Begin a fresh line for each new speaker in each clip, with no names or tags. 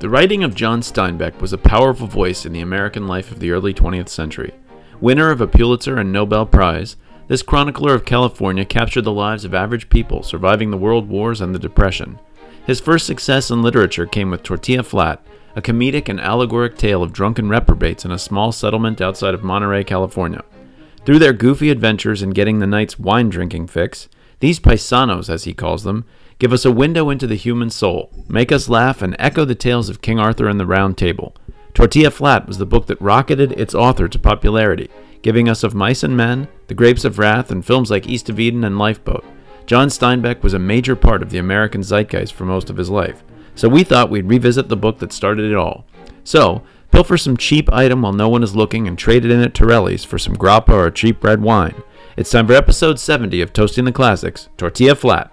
The writing of John Steinbeck was a powerful voice in the American life of the early 20th century. Winner of a Pulitzer and Nobel Prize, this chronicler of California captured the lives of average people surviving the world wars and the Depression. His first success in literature came with Tortilla Flat, a comedic and allegoric tale of drunken reprobates in a small settlement outside of Monterey, California. Through their goofy adventures in getting the night's wine drinking fix, these paisanos, as he calls them, give us a window into the human soul, make us laugh, and echo the tales of King Arthur and the Round Table. Tortilla Flat was the book that rocketed its author to popularity, giving us Of Mice and Men, The Grapes of Wrath, and films like East of Eden and Lifeboat. John Steinbeck was a major part of the American zeitgeist for most of his life, so we thought we'd revisit the book that started it all. So, pilfer some cheap item while no one is looking and trade it in at Torrelli's for some grappa or cheap red wine. It's time for episode 70 of Toasting the Classics, Tortilla Flat.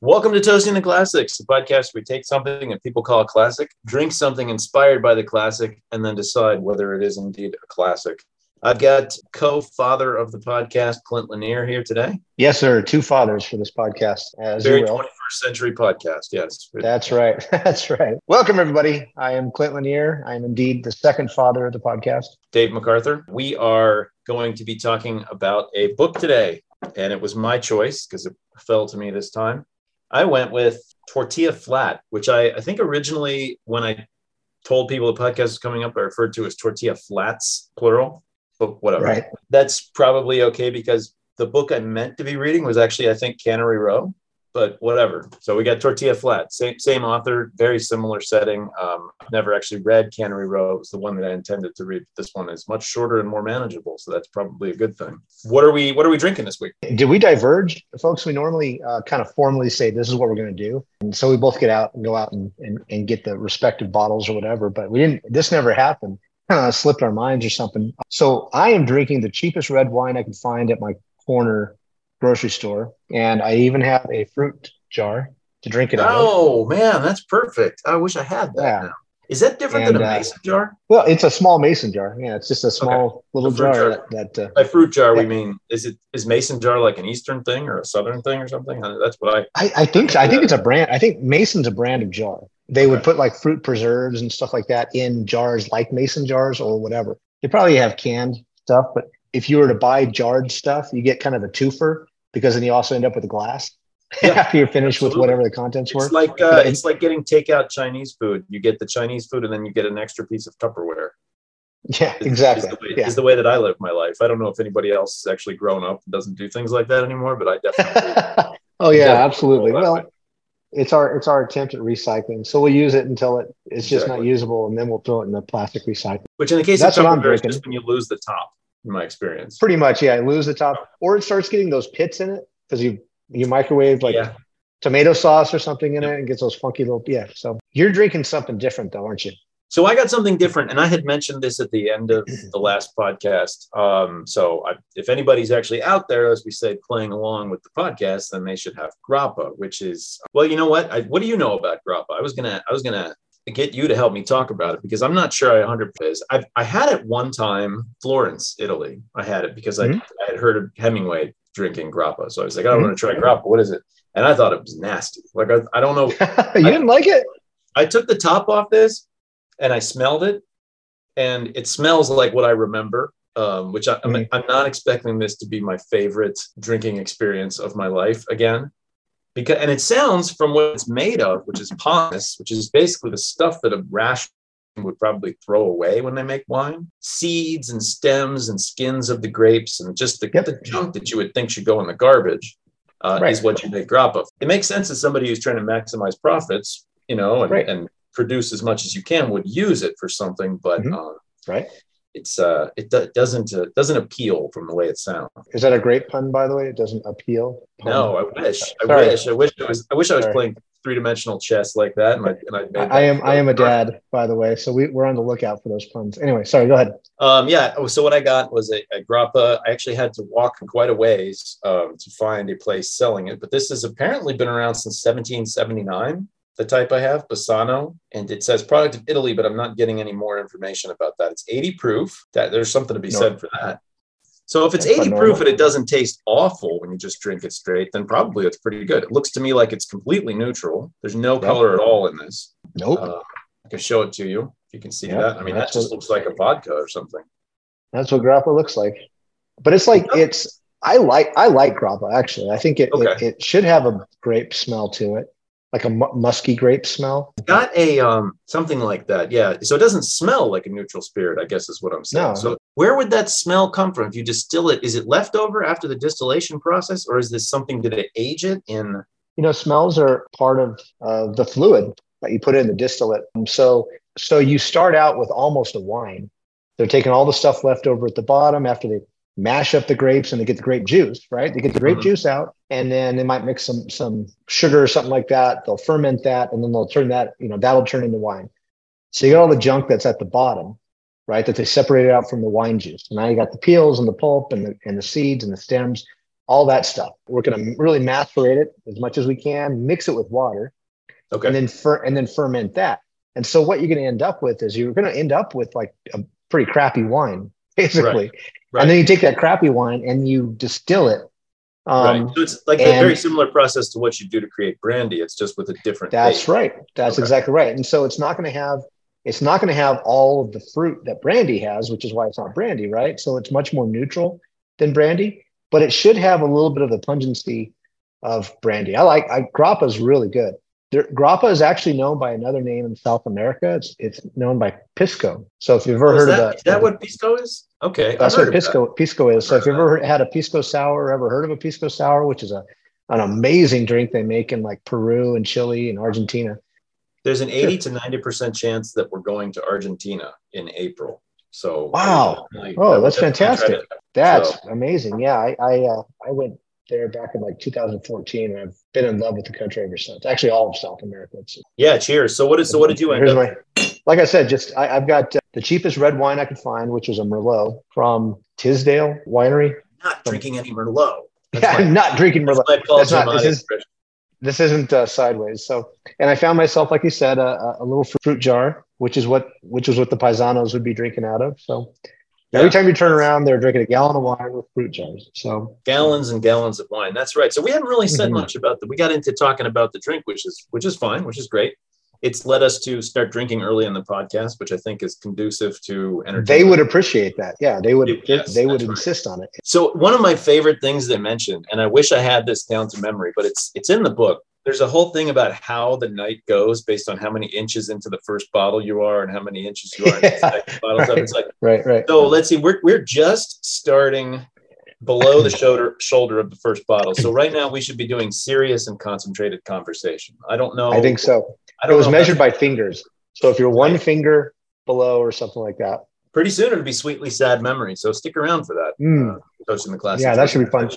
Welcome to Toasting the Classics, the podcast where we take something that people call a classic, drink something inspired by the classic, and then decide whether it is indeed a classic. I've got co-father of the podcast, Clint Lanier, here today.
Yes, sir. Two fathers for this podcast, as
Very
you will.
21st century podcast. Yes,
That's right. That's right. Welcome, everybody. I am Clint Lanier. I am indeed the second father of the podcast.
Dave MacArthur. We are going to be talking about a book today, and it was my choice because it fell to me this time. I went with Tortilla Flat, which I, I think originally when I told people the podcast was coming up, I referred to as Tortilla Flats, plural, but whatever.
Right.
That's probably okay because the book I meant to be reading was actually, I think, Cannery Row, but whatever. So we got Tortilla Flat, same, same author, very similar setting. Um, I've never actually read Cannery Row. It was the one that I intended to read. This one is much shorter and more manageable, so that's probably a good thing. What are we What are we drinking this week?
Did we diverge, folks? We normally uh, kind of formally say this is what we're going to do, and so we both get out and go out and, and, and get the respective bottles or whatever. But we didn't. This never happened. Kind of slipped our minds or something. So I am drinking the cheapest red wine I can find at my corner grocery store, and I even have a fruit jar to drink it out of.
Oh man, that's perfect. I wish I had that.
Yeah.
Now. Is that different
And,
than a
uh,
mason jar?
Well, it's a small mason jar. Yeah, it's just a small little
The fruit
jar,
jar.
that, that uh,
By fruit jar, we mean is it is mason jar like an eastern thing or a southern thing or something? That's what I.
I, I think so. I think it's a brand. I think Mason's a brand of jar. They would put like fruit preserves and stuff like that in jars, like Mason jars or whatever. They probably have canned stuff, but if you were to buy jarred stuff, you get kind of a twofer because then you also end up with a glass
Yeah,
after you're finished with whatever the contents were.
It's like uh,
But-
it's like getting takeout Chinese food. You get the Chinese food and then you get an extra piece of Tupperware.
yeah,
Is-
exactly.
Is the, way,
Yeah.
is the way that I live my life. I don't know if anybody else has actually grown up and doesn't do things like that anymore, but I definitely.
oh yeah,
Yeah.
absolutely. Well,
way.
It's our it's our attempt at recycling. So we'll use it until it it's just not usable, and then we'll throw it in the plastic recycling.
Which in the case
That's
of
what I'm
Tupperware is just when you lose the top, in my experience.
Pretty much, yeah. Lose the top, or it starts getting those pits in it because you you microwave like
yeah.
tomato sauce or something in it and gets those funky little yeah. So you're drinking something different though, aren't you?
So I got something different, and I had mentioned this at the end of the last podcast. Um, so I, if anybody's actually out there, as we say, playing along with the podcast, then they should have grappa, which is well, you know what? I, what do you know about grappa? I was gonna, I was gonna get you to help me talk about it because I'm not sure I 100 is. I've, I had it one time, Florence, Italy. I had it because I,
Mhm.
I had heard of Hemingway drinking grappa, so I was like, I
Mhm.
want to try grappa. What is it? And I thought it was nasty. Like I, I don't know.
you didn't like it?
I took the top off this and I smelled it, and it smells like what I remember. Um, which I, I'm,
Mhm.
I'm not expecting this to be my favorite drinking experience of my life again, because and it sounds from what it's made of, which is pomace, which is basically the stuff that a rash would probably throw away when they make wine. Seeds and stems and skins of the grapes and just the,
Yep.
the junk that you would think should go in the garbage uh,
Right.
is what you make grappa. of. It makes sense that somebody who's trying to maximize profits, you know, and,
Right.
and produce as much as you can would use it for something, but
Mhm.
uh,
Right?
it's uh, it do- doesn't uh, doesn't appeal from the way it sounds.
Is that a great pun, by the way? It doesn't appeal. Pun.
No, I wish, I
Sorry.
wish, I wish it was. I wish I was
Sorry.
playing three dimensional chess like that, and I and I, made
I, am I am a dad, by the way. So we, we're on the lookout for those puns. Anyway, sorry, go ahead.
Um, yeah. oh, So what I got was a, a grappa. I actually had to walk quite a ways um, to find a place selling it, but this has apparently been around since 1779. The type I have, Bassano, and it says product of Italy, but I'm not getting any more information about that. It's 80 proof. That there's something to be said for that. So if it's
That's
80 proof and it doesn't taste awful when you just drink it straight, then probably it's pretty good. It looks to me like it's completely neutral. There's no
Yep.
color at all in this.
Nope.
Uh, I can show it to you if you can see
Yep,
that. I mean, that just
what-
looks like a vodka or something.
That's what grappa looks like. But it's like it's I like I like grappa actually. I think it it, it should have a grape smell to it, like a mu- musky grape smell.
It's got a um something like that. Yeah. So it doesn't smell like a neutral spirit, I guess is what I'm saying.
No.
So where would that smell come from? If you distill it, is it left over after the distillation process, or is this something did it age it in?
You know, smells are part of uh, the fluid that you put in the distillate. Um, So so you start out with almost a wine. They're taking all the stuff left over at the bottom after they mash up the grapes and they get the grape juice, right? They get the grape
Mhm.
juice out and then they might mix some some sugar or something like that. They'll ferment that and then they'll turn that, you know, that'll turn into wine. So you got all the junk that's at the bottom, right? That they separated out from the wine juice. And now you got the peels and the pulp and the and the seeds and the stems, all that stuff. We're gonna really macerate it as much as we can, mix it with water,
Okay.
and then fer- and then ferment that. And so what you're going to end up with is you're going to end up with like a pretty crappy wine, basically.
Right.
And then you take that crappy wine and you distill it. Um,
right. So it's like a very similar process to what you do to create brandy. It's just with a different.
That's right. That's
Okay.
exactly right. And so it's not going to have it's not going to have all of the fruit that brandy has, which is why it's not brandy, right? So it's much more neutral than brandy, but it should have a little bit of the pungency of brandy. I like I grappa is really good. There, grappa is actually known by another name in South America. It's it's known by pisco. So if you've ever
Oh,
heard
that,
of
is
the,
that what pisco is? Okay. I've
that's what
of that.
pisco pisco is. So if you've ever had a pisco sour, or ever heard of a pisco sour, which is a an amazing drink they make in like Peru and Chile and Argentina.
There's an 80 to 90% chance that we're going to Argentina in April. So
Wow. Oh,
that
that's fantastic. That's
So-
amazing. Yeah, I I, uh, I went there back in like 2014, and I've been in love with the country ever since. Actually, all of South America.
Yeah, cheers. So what is so what did you end up?
my, like I said, just I, I've got uh, the cheapest red wine I could find, which was a Merlot from Tisdale Winery.
Not drinking any Merlot. That's
Yeah,
my-
I'm not drinking Merlot. That's not- this is, this isn't uh, sideways. So, and I found myself, like you said, a, a- a little fruit jar, which is what which is what the paisanos would be drinking out of. So. Every
Yeah.
time you turn around, they're drinking a gallon of wine with fruit jars. So
gallons and gallons of wine. That's right. So we haven't really said
Mhm.
much about that. We got into talking about the drink, which is which is fine, which is great. It's led us to start drinking early in the podcast, which I think is conducive to entertainment.
they would appreciate that. Yeah, they would.
Yes,
they would
right.
insist on it.
So one of my favorite things they mentioned, and I wish I had this down to memory, but it's it's in the book. There's a whole thing about how the night goes based on how many inches into the first bottle you are and how many inches you are into the second bottle. So
right.
it's like
Right, right.
so let's see, we're we're just starting below the shoulder shoulder of the first bottle. So right now we should be doing serious and concentrated conversation. I don't know.
I think so.
I
It
don't it was
measured by fingers. So if you're one
Right.
finger below or something like that,
pretty soon it'll be sweetly sad memory. So stick around for that.
Mm.
Uh, coaching the class.
Yeah, that should be fun.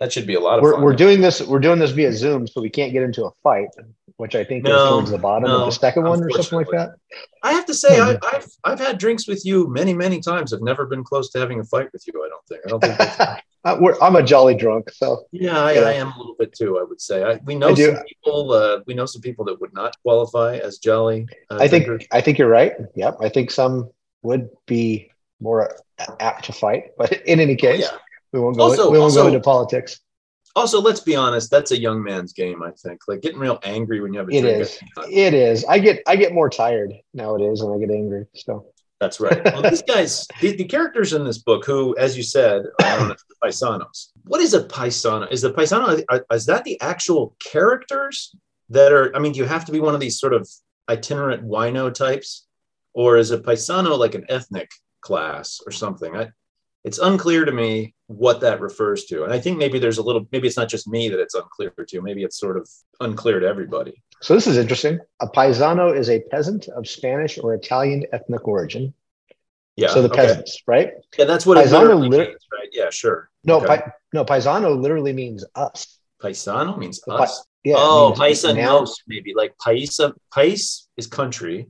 That should be a lot of
we're,
fun.
we're doing this. We're doing this via Zoom, so we can't get into a fight, which I think
No,
is towards the bottom
no,
of the second one or something like that.
I have to say, I,
Hmm.
I've I've had drinks with you many many times. I've never been close to having a fight with you. I don't think. I don't think. That's,
Uh, we're, I'm a jolly drunk, so
yeah, I,
Yeah.
I am a little bit too. I would say. I, we know
I
some people. Uh, we know some people that would not qualify as jolly. Uh,
I think
drinkers.
I think you're right. Yep, I think some would be more apt to fight, but in any case,
Yeah.
We won't go.
Also-
we won't
also-
go into politics.
Also, let's be honest. That's a young man's game. I think. Like getting real angry when you have a
It
drink.
is. It is. I get I get more tired nowadays when I get angry. So
That's right. Well, these guys, the, the characters in this book, who, as you said, are paisanos. What is a paisano? Is the paisano is that the actual characters that are? I mean, do you have to be one of these sort of itinerant wino types, or is a paisano like an ethnic class or something? I, it's unclear to me what that refers to, and I think maybe there's a little. Maybe it's not just me that it's unclear to. Maybe it's sort of unclear to everybody.
so this is interesting. A paisano is a peasant of Spanish or Italian ethnic origin.
Yeah.
so the
okay.
peasants, right?
Yeah, that's what it
Paisano
literally
lit-
means, right? Yeah, sure.
No,
Okay.
pi- no, paisano literally means us.
Paisano means
Pa-
us.
Yeah. it
oh, paisa nos, maybe like paisa. Pais is country,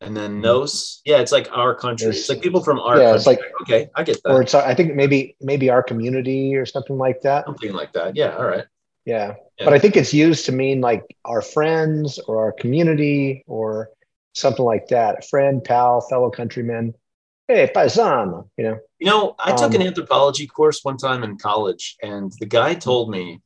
and then nos. Yeah, it's like our country.
It's-
It's, like people from our.
yeah,
country.
it's like-
okay, I get that.
Or it's I think maybe maybe our community or something like that.
something like that. Yeah, all right.
Yeah.
Yeah.
But I think it's used to mean like our friends or our community or something like that. A friend, pal, fellow countrymen. hey, paisano, you know.
You know, I took
Um,
an anthropology course one time in college, and the guy told me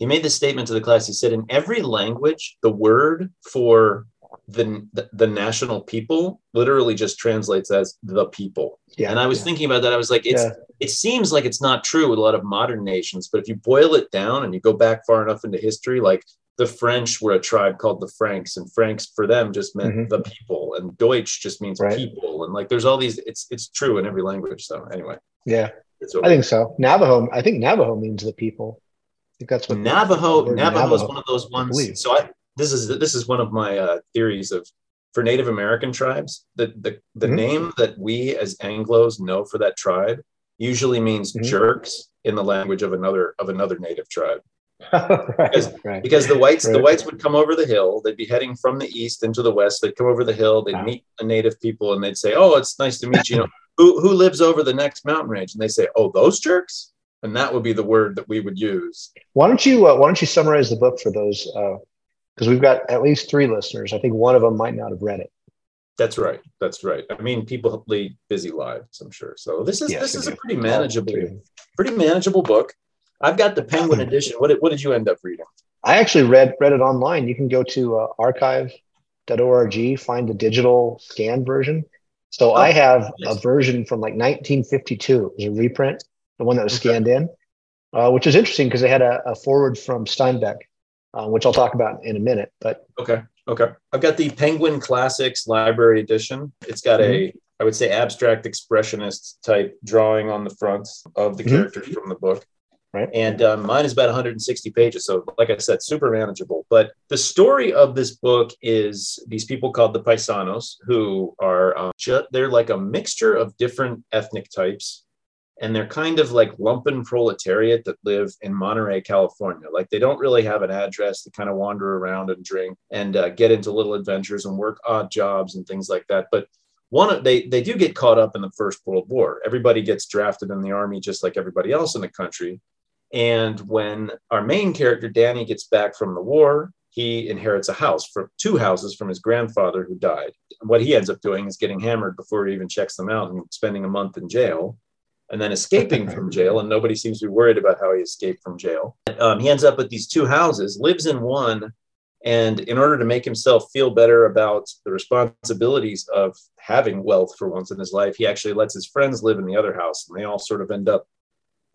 he made this statement to the class. He said, "In every language, the word for the the, the national people literally just translates as the people."
Yeah.
and I was
yeah.
thinking about that. I was like, "It's
Yeah.
it seems like it's not true with a lot of modern nations, but if you boil it down and you go back far enough into history, like." The French were a tribe called the Franks, and Franks for them just meant
Mhm.
the people, and Deutsch just means
Right.
people, and like there's all these. It's it's true in every language. So anyway,
Yeah,
it's
I think so. Navajo, I think Navajo means the people. I think that's what
Navajo.
word
Navajo is one of those ones.
believe.
So I this is this is one of my uh, theories of for Native American tribes. The the the
Mhm.
name that we as Anglo's know for that tribe usually means
Mhm.
jerks in the language of another of another native tribe.
right,
Because-
right.
Because the whites the whites would come over the hill. They'd be heading from the east into the west. They'd come over the hill. They'd
Wow.
meet the native people and they'd say, "Oh, it's nice to meet you." you know, who who lives over the next mountain range? And they say, "Oh, those jerks." And that would be the word that we would use.
Why don't you uh, Why don't you summarize the book for those? Because we've got at least three listeners. I think one of them might not have read it.
That's right. That's right. I mean, people lead busy lives, I'm sure. So this is
Yes,
this is a pretty manageable,
three of them.
pretty manageable book. I've got the Penguin edition. What did, what did you end up reading?
I actually read read it online. You can go to uh, archive.org, find the digital scan version. So
Oh,
I have
nice.
a version from like 1952. It was a reprint, the one that was
Okay.
scanned in, uh, which is interesting because they had a, a forward from Steinbeck, uh, which I'll talk about in a minute. But
Okay. Okay. I've got the Penguin Classics Library Edition. It's got a, I would say, abstract expressionist type drawing on the front of the
Mhm.
characters from the book.
Right.
And um, mine is about 160 pages. So, like I said, super manageable. But the story of this book is these people called the Paisanos, who are, um, ju- they're like a mixture of different ethnic types. And they're kind of like lumpen proletariat that live in Monterey, California. Like they don't really have an address to kind of wander around and drink and uh, get into little adventures and work odd jobs and things like that. But one they they do get caught up in the First World War. Everybody gets drafted in the army just like everybody else in the country. And when our main character Danny gets back from the war, he inherits a house from two houses from his grandfather who died. What he ends up doing is getting hammered before he even checks them out and spending a month in jail and then escaping from jail. And nobody seems to be worried about how he escaped from jail. Um, he ends up with these two houses, lives in one. And in order to make himself feel better about the responsibilities of having wealth for once in his life, he actually lets his friends live in the other house. And they all sort of end up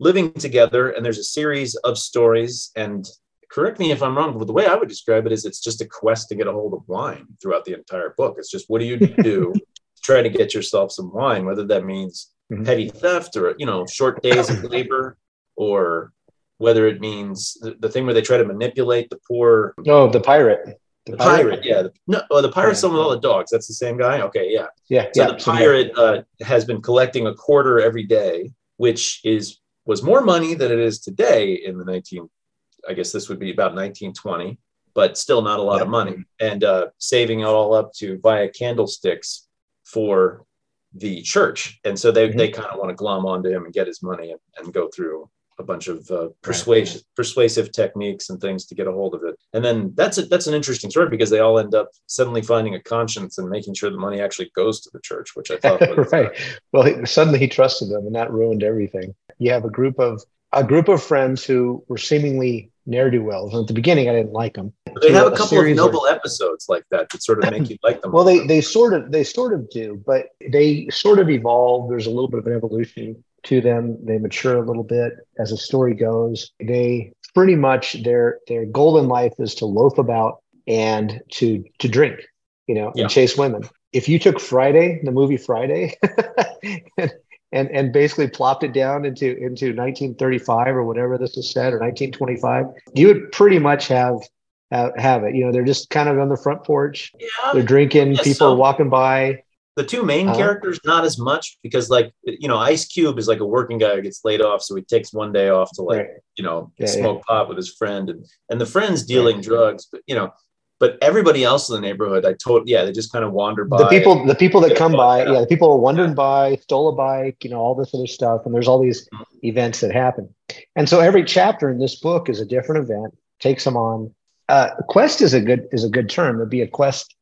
living together. And there's a series of stories. And correct me if I'm wrong, but the way I would describe it is it's just a quest to get a hold of wine throughout the entire book. It's just what do you do to try to get yourself some wine, whether that means
Mhm.
petty theft or you know short days of labor or whether it means the, the thing where they try to manipulate the poor
no, the pirate.
the pirate, yeah the, no oh, the pirate's
Yeah.
the one with all the dogs that's the same guy okay yeah
Yeah,
so
yeah.
the pirate uh, has been collecting a quarter every day which is was more money than it is today in the 19 i guess this would be about 1920 but still not a lot of money and uh, saving it all up to buy candlesticks for the church and so they,
Mhm.
they kind of want to glom onto him and get his money and, and go through a bunch of uh, persuasive persuasive techniques and things to get a hold of it and then that's a, that's an interesting story because they all end up suddenly finding a conscience and making sure the money actually goes to the church which i thought was uh,
right. Well, he, suddenly he trusted them, and that ruined everything. You have a group of a group of friends who were seemingly ne'er do wells. And at the beginning, I didn't like them.
they have a
a
couple of- noble episodes like that that sort of make you like them
Well, they they sort of they sort of do, but they sort of evolve. There's a little bit of an evolution to them. They mature a little bit as the story goes. They pretty much their their goal in life is to loaf about and to to drink, you know,
Yeah.
and chase women. If you took Friday, the movie Friday, and, and and basically plopped it down into into 1935 or whatever this is said or 1925, you would pretty much have have, have it. You know, they're just kind of on the front porch.
Yeah.
They're drinking people
so-
are walking by.
The two main
Uh-huh.
characters not as much because like you know ice cube is like a working guy who gets laid off so he takes one day off to like
right.
you know
Yeah,
smoke pot with his friend and and the friend's dealing drugs but you know but everybody else in the neighborhood i told yeah they just kind of wander by.
the people the people that come by
Yeah.
yeah the people are wandering by stole a bike you know all this other stuff and there's all these events that happen. And so every chapter in this book is a different event takes them on. Uh, quest is a good is a good term. It'd be a quest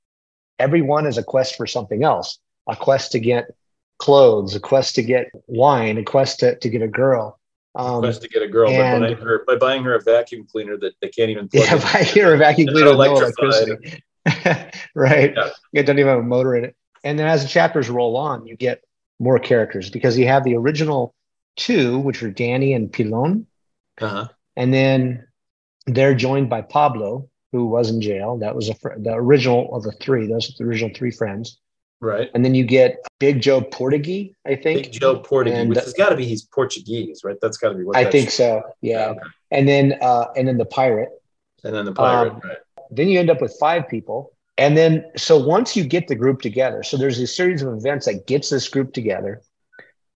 every one is a quest for something else. A quest to get clothes, a quest to get wine, a quest to, to get a girl.
Um, to get a girl and, by, buying her, by buying her a vacuum cleaner that they can't even
plug yeah, buying her a vacuum cleaner with no electricity. right. Yeah. It doesn't even have a motor in it. And then as the chapters roll on, you get more characters because you have the original two, which are Danny and Pilon. Uh-huh. And then they're joined by Pablo, who was in jail. That was a fr- the original of the three. Those are the original three friends.
Right.
And then you get Big Joe Portuguese, I think.
Big Joe Portuguese, and, which has got to be he's Portuguese, right? That's got to be what
I think so. Yeah. Okay. And then uh and then the pirate.
And then the pirate, um, right.
Then you end up with five people. And then so once you get the group together, so there's a series of events that gets this group together.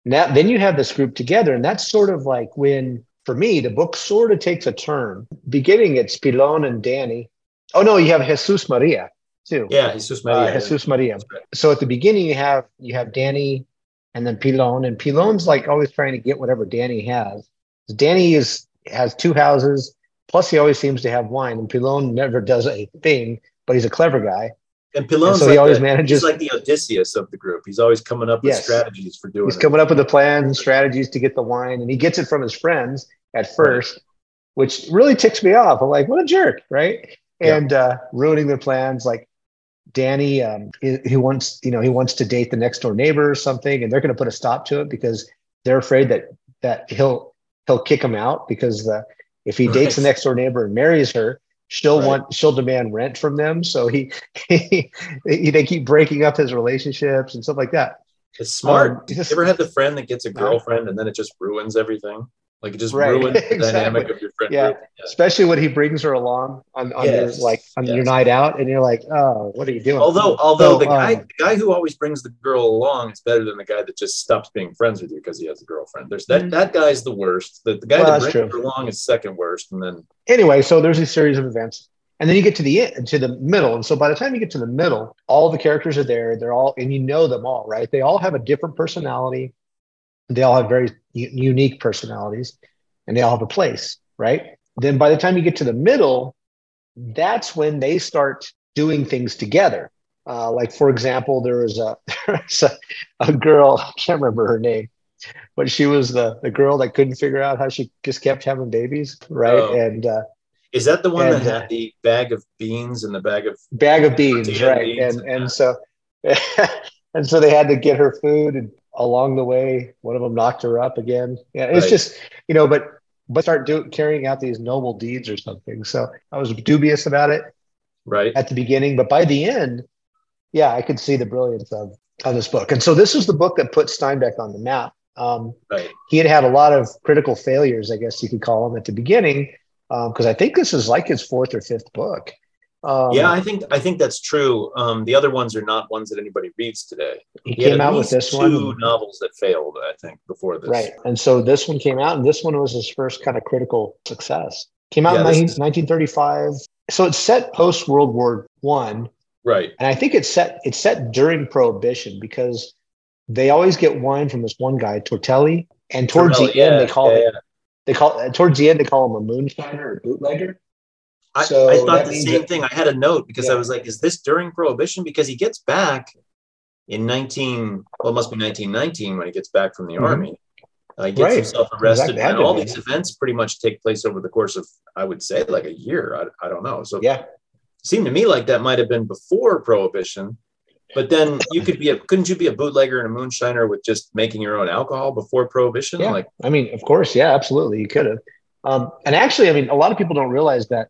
Now then you have this group together, and that's sort of like when for me, the book sort of takes a turn. Beginning, it's Pilon and Danny. Oh no, you have Jesus Maria too.
Yeah, Jesus Maria.
Uh, Jesus Maria. So at the beginning, you have you have Danny, and then Pilon, and Pilon's like always trying to get whatever Danny has. Danny is has two houses, plus he always seems to have wine, and Pilon never does a thing, but he's a clever guy.
And Pilon, so like he always the, manages. He's like the Odysseus of the group. He's always coming up with yes. strategies for doing.
He's it. coming up with the plans and strategies to get the wine, and he gets it from his friends at first, right. which really ticks me off. I'm like, what a jerk, right? And uh, ruining their plans. Like Danny, um, he wants, you know, he wants to date the next door neighbor or something, and they're going to put a stop to it because they're afraid that that he'll he'll kick him out because the if he right. dates the next door neighbor and marries her, she'll right. want she'll demand rent from them. So he, he, he, they keep breaking up his relationships and stuff like that.
It's smart. Um, just, you ever had the friend that gets a girlfriend and then it just ruins everything? Like it just right. ruins the exactly. dynamic of your friend
yeah. yeah. Especially when he brings her along on, on yes. your like on yes. your night out and you're like, oh, what are you doing?
Although although so, the guy um, the guy who always brings the girl along is better than the guy that just stops being friends with you because he has a girlfriend. There's that mm-hmm. that guy's the worst. The, the guy well, that brings her along is second worst. And then
anyway, so there's a series of events. And then you get to the end, to the middle. And so by the time you get to the middle, all the characters are there. They're all, and you know them all, right? They all have a different personality. They all have very u- unique personalities and they all have a place, right? Then by the time you get to the middle, that's when they start doing things together. Uh, like for example, there was a there was a, a girl I can't remember her name, but she was the the girl that couldn't figure out how she just kept having babies, right? Oh. And uh,
is that the one and, that had the bag of beans and the bag of
bag of beans, right? Beans and and, and so and so they had to get her food and along the way one of them knocked her up again. Yeah it's right. just you know but but start do, carrying out these noble deeds or something. So i was dubious about it
right.
at the beginning but by the end yeah i could see the brilliance of, of this book. And so this is the book that put steinbeck on the map. Um,
right.
he had had a lot of critical failures i guess you could call them at the beginning because um, i think this is like his fourth or fifth book
um, yeah, I think I think that's true. Um, the other ones are not ones that anybody reads today.
He, he came out with this
two
one.
Two novels that failed, I think, before this.
Right, and so this one came out, and this one was his first kind of critical success. Came out yeah, in 19, is... 1935. So it's set post World War One.
Right,
and I think it's set it's set during Prohibition because they always get wine from this one guy, Tortelli, and towards Tortelli, the end yeah, they call yeah, it. They call towards the end they call him a moonshiner or bootlegger
I, so I thought the same that, thing. I had a note because yeah. I was like, is this during Prohibition? Because he gets back in 19, well, it must be 1919 when he gets back from the mm-hmm. army. Uh, he gets right. himself arrested. Exactly. And all these events pretty much take place over the course of, I would say, like a year. I, I don't know. So
yeah,
seemed to me like that might have been before Prohibition. But then you could be a couldn't you be a bootlegger and a moonshiner with just making your own alcohol before prohibition?
Yeah.
Like
I mean, of course, yeah, absolutely. You could have. Um, and actually, I mean, a lot of people don't realize that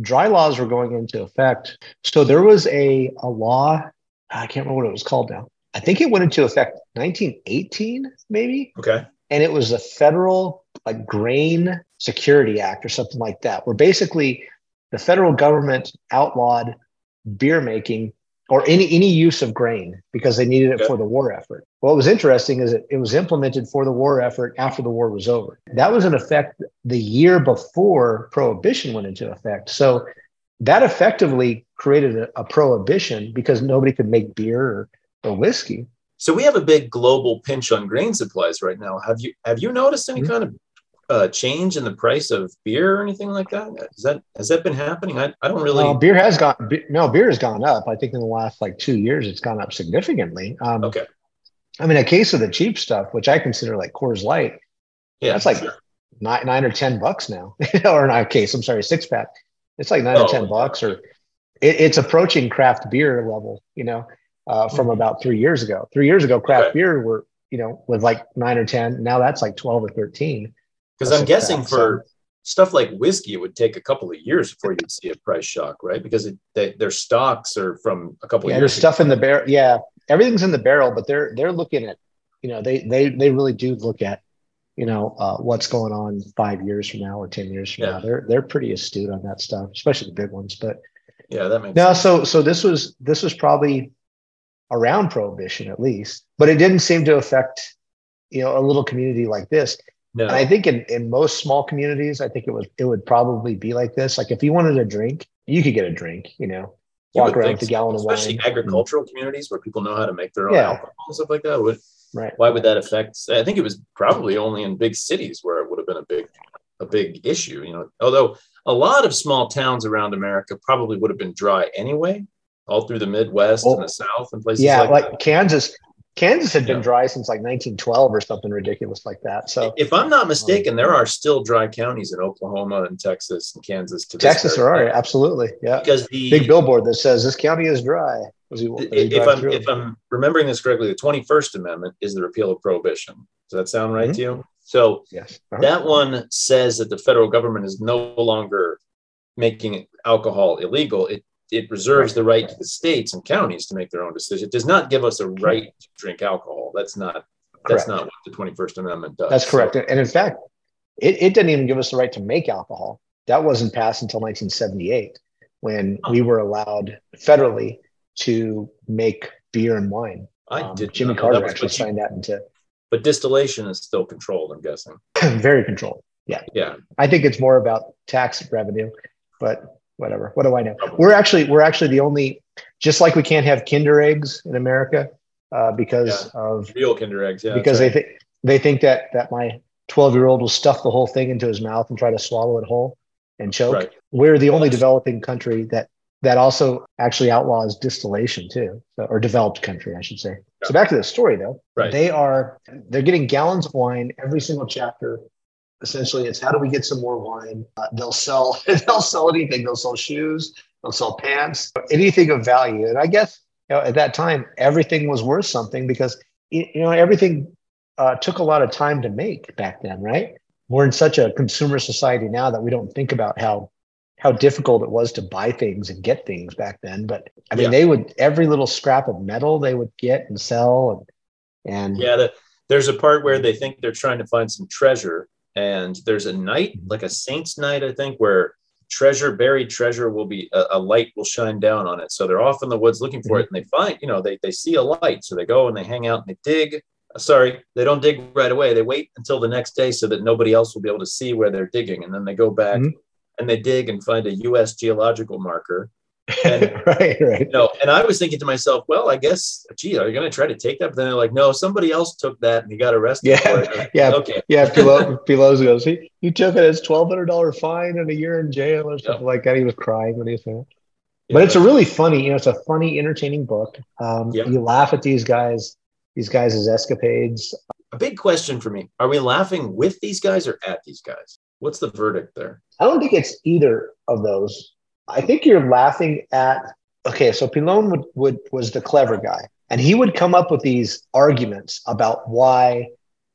dry laws were going into effect. So there was a, a law, I can't remember what it was called now. I think it went into effect 1918, maybe.
Okay.
And it was the federal like grain security act or something like that, where basically the federal government outlawed beer making or any any use of grain because they needed it for the war effort. What was interesting is that it was implemented for the war effort after the war was over. That was in effect the year before prohibition went into effect. So that effectively created a, a prohibition because nobody could make beer or, or whiskey.
So we have a big global pinch on grain supplies right now. Have you have you noticed any mm-hmm. kind of uh, change in the price of beer or anything like that? Is that has that been happening? I, I don't really.
Well, beer has gone. no, beer has gone up. I think in the last like two years, it's gone up significantly. Um,
okay.
I mean, a case of the cheap stuff, which I consider like Coors Light,
Yeah,
that's like
sure.
nine, nine or 10 bucks now, or not a case, I'm sorry, six pack. It's like nine
Oh,
or 10 bucks, or it, it's approaching craft beer level, you know, uh, from about three years ago. Three years ago, craft
Mm-hmm. Okay.
beer were, you know, was like nine or 10. Now that's like 12 or 13.
Because I'm guessing for stuff like whiskey, it would take a couple of years before you'd see a price shock, right? Because it, they, their stocks are from a couple
Yeah, there's
years.
stuff in the barrel. Yeah, everything's in the barrel, but they're they're looking at, you know, they they they really do look at, you know, uh, what's going on five years from now or ten years from
Yeah.
now. They're they're pretty astute on that stuff, especially the big ones. But
Yeah, that makes
no,
sense.
so so this was this was probably around prohibition at least, but it didn't seem to affect, you know, a little community like this.
No,
And I think in, in most small communities, I think it was it would probably be like this. Like if you wanted a drink, you could get a drink, you know,
You
walk around with a
so.
gallon of
especially
wine.
agricultural communities where people know how to make their own
Yeah.
alcohol and stuff like that. Would
Right.
why would that affect? I think it was probably only in big cities where it would have been a big a big issue. You know, although a lot of small towns around America probably would have been dry anyway, all through the Midwest
Oh.
and the South and places
Yeah,
like,
like. Kansas. Kansas had been
Yeah.
dry since like 1912 or something ridiculous like that. So
If I'm not mistaken, there are still dry counties in Oklahoma and Texas and Kansas to
Texas,
very
are absolutely, yeah.
because the
Big billboard that says this county is dry. As you, as you
if I'm
through.
if I'm remembering this correctly, the 21st Amendment is the repeal of prohibition. Does that sound right
Mhm.
to you? So
yes, Uh-huh.
that one says that the federal government is no longer making alcohol illegal. It it reserves the right to the states and counties to make their own decision. It does not give us a right to drink alcohol. That's not that's
Correct.
not what the 21st Amendment does.
That's
So-
correct. And in fact, it, it didn't even give us the right to make alcohol. That wasn't passed until 1978 when we were allowed federally to make beer and wine.
I
Um,
did
Jimmy Carter actually signed that into
but distillation is still controlled. I'm guessing.
very controlled.
Yeah.
Yeah, I think it's more about tax revenue, but whatever. What do I know? We're actually we're actually the only, just like we can't have Kinder eggs in America uh, because of
real Kinder eggs. Yeah,
because
that's
they think they think that that my 12 year old will stuff the whole thing into his mouth and try to swallow it whole and choke.
Right.
We're the only
Yes.
developing country that that also actually outlaws distillation too, or developed country, I should say. So back to the story though,
Right.
they are they're getting gallons of wine every single chapter. Essentially, it's how do we get some more wine? Uh, they'll sell they'll sell anything. They'll sell shoes. They'll sell pants. Anything of value. And I guess you know, at that time, everything was worth something because you know everything uh, took a lot of time to make back then, right? We're in such a consumer society now that we don't think about how how difficult it was to buy things and get things back then. But I mean,
Yeah.
they would every little scrap of metal they would get and sell, and and
Yeah, the, there's a part where they think they're trying to find some treasure, and there's a night, like a saint's night, I think, where treasure, buried treasure, will be a, a light will shine down on it. So they're off in the woods looking for it, and they find, you know, they they see a light, so they go and they hang out and they dig. Uh, Sorry, they don't dig right away. They wait until the next day so that nobody else will be able to see where they're digging, and then they go back
Mhm.
and they dig and find a U.S. geological marker. And
right, right.
no, and I was thinking to myself, well, I guess, gee, are you going to try to take that? But then they're like, no, somebody else took that and he got arrested.
Yeah,
for it.
yeah.
Okay.
Yeah, Pilo, Piloza goes, he, he took it as twelve hundred dollar fine and a year in jail or something like that. He was crying when he said it. But it's a really funny, you know, it's a funny, entertaining book. Um,
Yeah.
You laugh at these guys, these guys' escapades.
a big question for me. Are we laughing with these guys or at these guys? What's the verdict there?
I don't think it's either of those. I think you're laughing at. Okay, so Pilon would, would was the clever guy, and he would come up with these arguments about why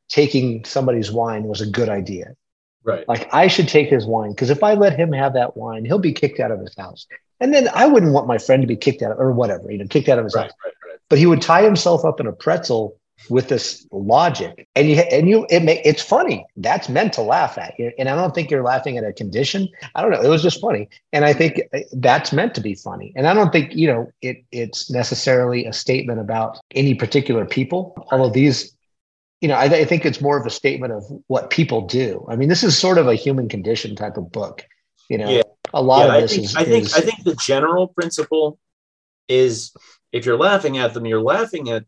taking somebody's wine was a good idea.
Right.
Like I should take his wine because if I let him have that wine, he'll be kicked out of his house. And then I wouldn't want my friend to be kicked out of, or whatever, you know, kicked out of his
Right,
house.
right, right.
But he would tie himself up in a pretzel with this logic, and you and you it may, it's funny. That's meant to laugh at, here and I don't think you're laughing at a condition. I don't know. It was just funny, and I think uh, that's meant to be funny. And I don't think you know it. It's necessarily a statement about any particular people. Although these you know, I, I, think it's more of a statement of what people do. I mean, this is sort of a human condition type of book. You know,
yeah.
a lot
yeah,
of this
I think,
is.
I think
is,
I think the general principle is if you're laughing at them, you're laughing at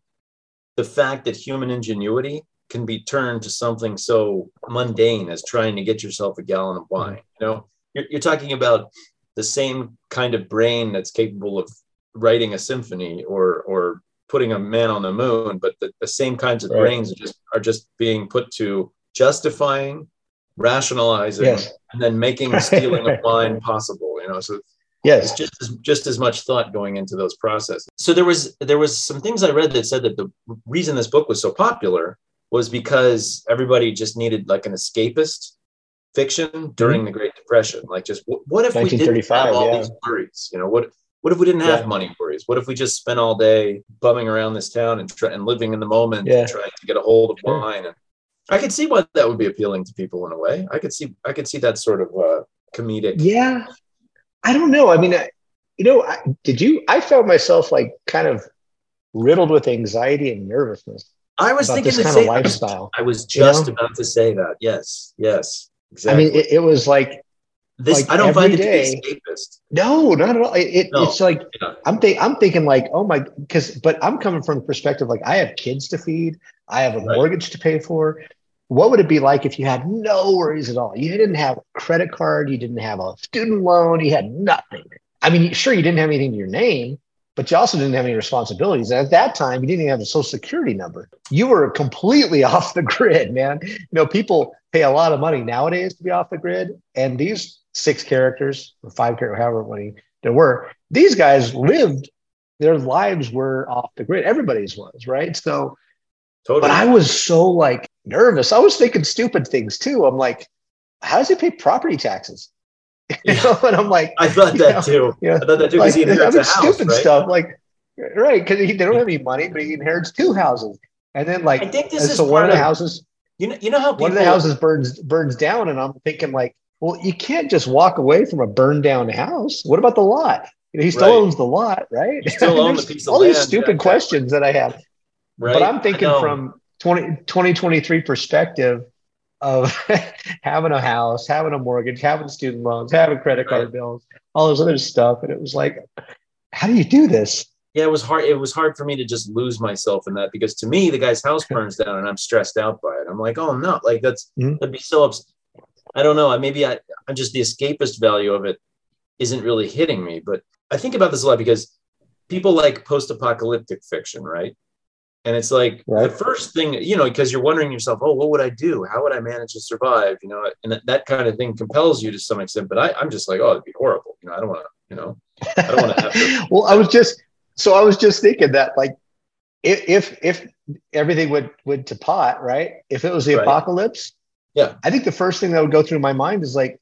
the fact that human ingenuity can be turned to something so mundane as trying to get yourself a gallon of wine. Mm-hmm. You know, you're, you're talking about the same kind of brain that's capable of writing a symphony or or putting a man on the moon, but the, the same kinds of
Right.
brains are just are just being put to justifying, rationalizing,
Yes.
and then making stealing of mind possible. You know, so
Yes.
just as, just as much thought going into those processes. So there was there was some things I read that said that the reason this book was so popular was because everybody just needed like an escapist fiction during the Great Depression. Like, just what, what if we didn't have all
yeah.
these worries? You know, what what if we didn't have
Yeah.
money worries? What if we just spent all day bumming around this town and try, and living in the moment
Yeah.
and trying to get a hold of
Sure.
wine? And I could see why that would be appealing to people in a way. I could see I could see that sort of uh, comedic.
Yeah. I don't know. I mean, I, you know, I, did you? I found myself like kind of riddled with anxiety and nervousness
I was thinking
this
the
kind of lifestyle.
I was
You
just
know?
about to say that. Yes, yes, exactly.
I mean, it, it was like,
this
like
I don't find it to be escapist.
no, not at all. It, it-
No.
It's like,
Yeah.
I'm, think, I'm thinking like, oh my, because, but I'm coming from a perspective like I have kids to feed, I have a
Right.
mortgage to pay for. What would it be like if you had no worries at all? You didn't have a credit card, you didn't have a student loan, you had nothing. I mean, sure, you didn't have anything to your name, but you also didn't have any responsibilities. And at that time, you didn't even have a social security number. You were completely off the grid, man. You know, people pay a lot of money nowadays to be off the grid. And these six characters or five characters, however many there were, these guys lived, their lives were off the grid. Everybody's was, right? So,
Totally.
but I was so like nervous. I was thinking stupid things too. I'm like, how does he pay property taxes? You
Yeah.
know, and I'm like,
I thought that
know,
too.
yeah.
I thought that too
like,
because he
I
inherits
mean,
a house,
stupid
right?
stuff. Like, right, because they don't have any money, but he inherits two houses, and then like,
I think this is
so one of the houses,
you know. You know how people
one of the houses burns burns down, and I'm thinking like, well, you can't just walk away from a burned down house. What about the lot? You know, he still
Right.
owns the lot, right?
You still own the piece of
all these stupid
yeah,
questions that I have.
Right?
But I'm thinking from 20, 2023 perspective of having a house, having a mortgage, having student loans, having credit card
Right.
bills, all this other stuff. And it was like, how do you do this?
yeah, it was hard. It was hard for me to just lose myself in that because to me, the guy's house burns down and I'm stressed out by it. I'm like, oh no, like that's
Mhm.
that'd be so. Ups- I don't know. Maybe I, I'm just the escapist value of it isn't really hitting me. But I think about this a lot because people like post-apocalyptic fiction, right? And it's like
Right.
the first thing, you know, because you're wondering yourself, oh, what would I do? How would I manage to survive? You know, and that, that kind of thing compels you to some extent. But I, I'm just like, oh, it'd be horrible. You know, I don't want to, you know, I don't want to have to.
well, I was just so I was just thinking that like if if, if everything would would to pot, right? If it was the
Right.
apocalypse,
Yeah.
I think the first thing that would go through my mind is like,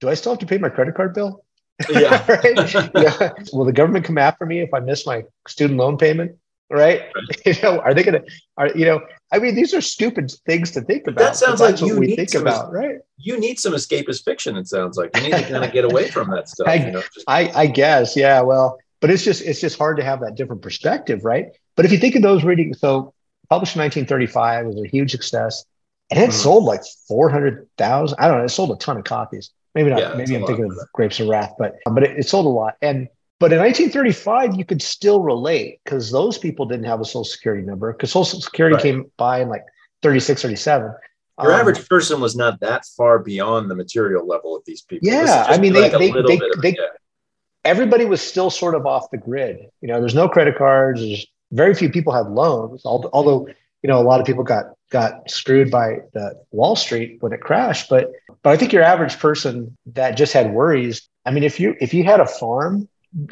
do I still have to pay my credit card bill?
Yeah.
right? yeah. Will the government come after me if I miss my student loan payment? Right? You know, are they gonna are you know, I mean these are stupid things to think about.
that sounds like you
we
need
think
some-
about, right?
you need some escapist fiction. It sounds like you need to kind of get away from that stuff.
I-
you know, just,
I, I guess, yeah. Well, but it's just it's just hard to have that different perspective, right? But if you think of those reading, so published in 1935 was a huge success, and it
Mhm.
sold like 400,000. I don't know, it sold a ton of copies. Maybe not.
Yeah,
maybe I'm thinking of Grapes of Wrath, but but it, it sold a lot. And but in 1935, you could still relate because those people didn't have a social security number because social security
Right.
came by in like 36, 37.
your
Um,
average person was not that far beyond the material level of these people.
Yeah,
This is just
I mean, they-
like a
they-
little
they-
bit of-
they-
yeah.
everybody was still sort of off the grid. You know, there's no credit cards. There's very few people had loans. Although, you know, a lot of people got got screwed by the Wall Street when it crashed. But but I think your average person that just had worries. I mean, if you if you had a farm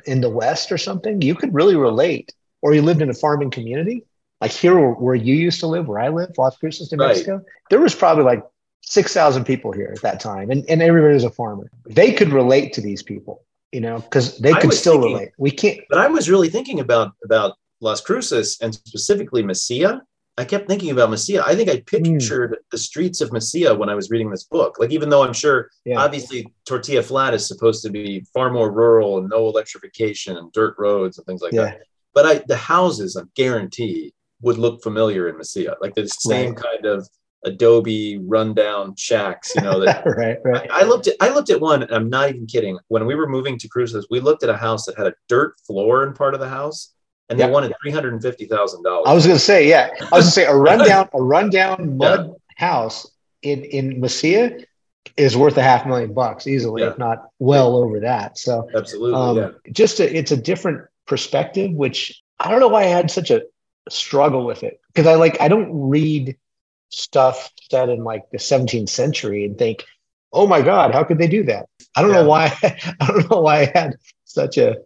in the West or something, you could really relate. Or you lived in a farming community, like here where, you used to live, where I live, Las Cruces, New
Right.
Mexico. There was probably like six thousand people here at that time, and and everybody was a farmer. They could relate to these people you know, because they could still
thinking-
relate. We can't.
But I was really thinking about about Las Cruces and specifically Mesilla. I kept thinking about Mesilla. I think I
Hmm.
pictured the streets of Mesilla when I was reading this book. Like, even though I'm sure,
Yeah.
obviously, Tortilla Flat is supposed to be far more rural and no electrification and dirt roads and things like
Yeah.
that. But I, the houses, I guarantee, would look familiar in Mesilla, like the same
Right.
kind of adobe rundown shacks. You know that
right, right.
I looked at I looked at one, and I'm not even kidding. When we were moving to Cruces, we looked at a house that had a dirt floor in part of the house, and they
Yeah.
wanted three hundred and fifty thousand dollars.
I was going to say, yeah, I was going to say a rundown, a rundown mud house in in Mesilla is worth a half million bucks easily,
Yeah.
if not well over that. So,
Absolutely,
um,
yeah.
just a, it's a different perspective, which I don't know why I had such a struggle with it because I like I don't read stuff set in like the 17th century and think, oh my God, how could they do that? I don't
Yeah.
know why. I don't know why I had such a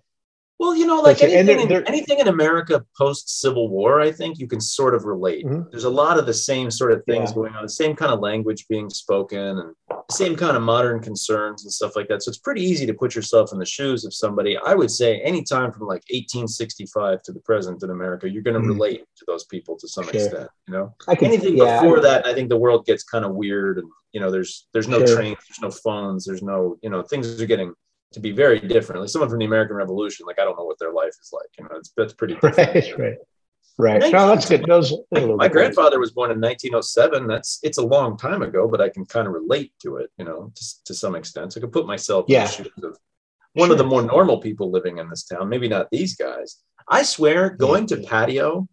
Well, you know, like.
And
anything,
they're-
in, anything in America post Civil War, I think you can sort of relate.
Mhm.
There's a lot of the same sort of things
Yeah.
going on, the same kind of language being spoken, and the same kind of modern concerns and stuff like that. So it's pretty easy to put yourself in the shoes of somebody. I would say anytime from like 1865 to the present in America, you're going to
Mhm.
relate to those people to some
Sure.
extent. You know,
I can
anything
yeah,
before that, I think the world gets kind of weird, and you know, there's there's no
Sure.
trains, there's no phones, there's no you know, things are getting to be very different. Like someone from the American Revolution, like I don't know what their life is like. You know, it's that's pretty. different.
Right, right, right. No, that's good. Those. those are a little
My grandfather was born in 1907. That's it's a long time ago, but I can kind of relate to it. You know, to, to some extent. So I can put myself in
Yeah.
the shoes of one of the more normal people living in this town. Maybe not these guys. I swear, going to patio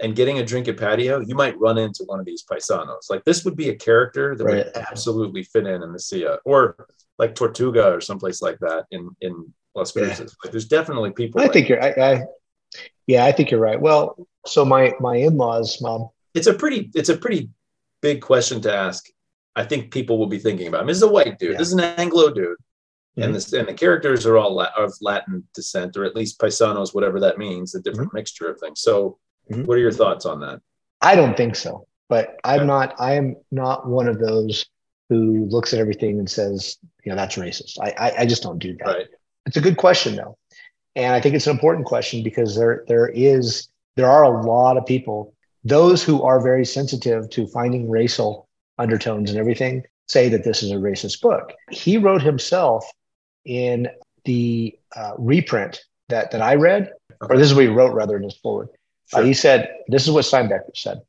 and getting a drink at patio, you might run into one of these paisanos. Like this would be a character that
Right.
would absolutely fit in in the Sia, or like Tortuga or someplace like that in in Las
Yeah.
Like there's definitely people.
I
like
think you're. I, I, yeah, I think you're right. Well, so my my in-laws, mom.
it's a pretty it's a pretty big question to ask. I think people will be thinking about him. This is a white dude.
Yeah.
This is an Anglo dude, and mm-hmm. this and the characters are all La- of Latin descent, or at least paisanos, whatever that means, a different mm-hmm. mixture of things. So,
Mhm.
what are your thoughts on that?
I don't think so. But I'm
Okay.
not. I am not one of those who looks at everything and says, you know, that's racist. I I, I just don't do that.
Right?
It's a good question though, and I think it's an important question because there there is there are a lot of people, those who are very sensitive to finding racial undertones and everything, say that this is a racist book. He wrote himself in the uh, reprint that that I read, or this is what he wrote rather in his forward. Uh, he said, "This is what Steinbecker said."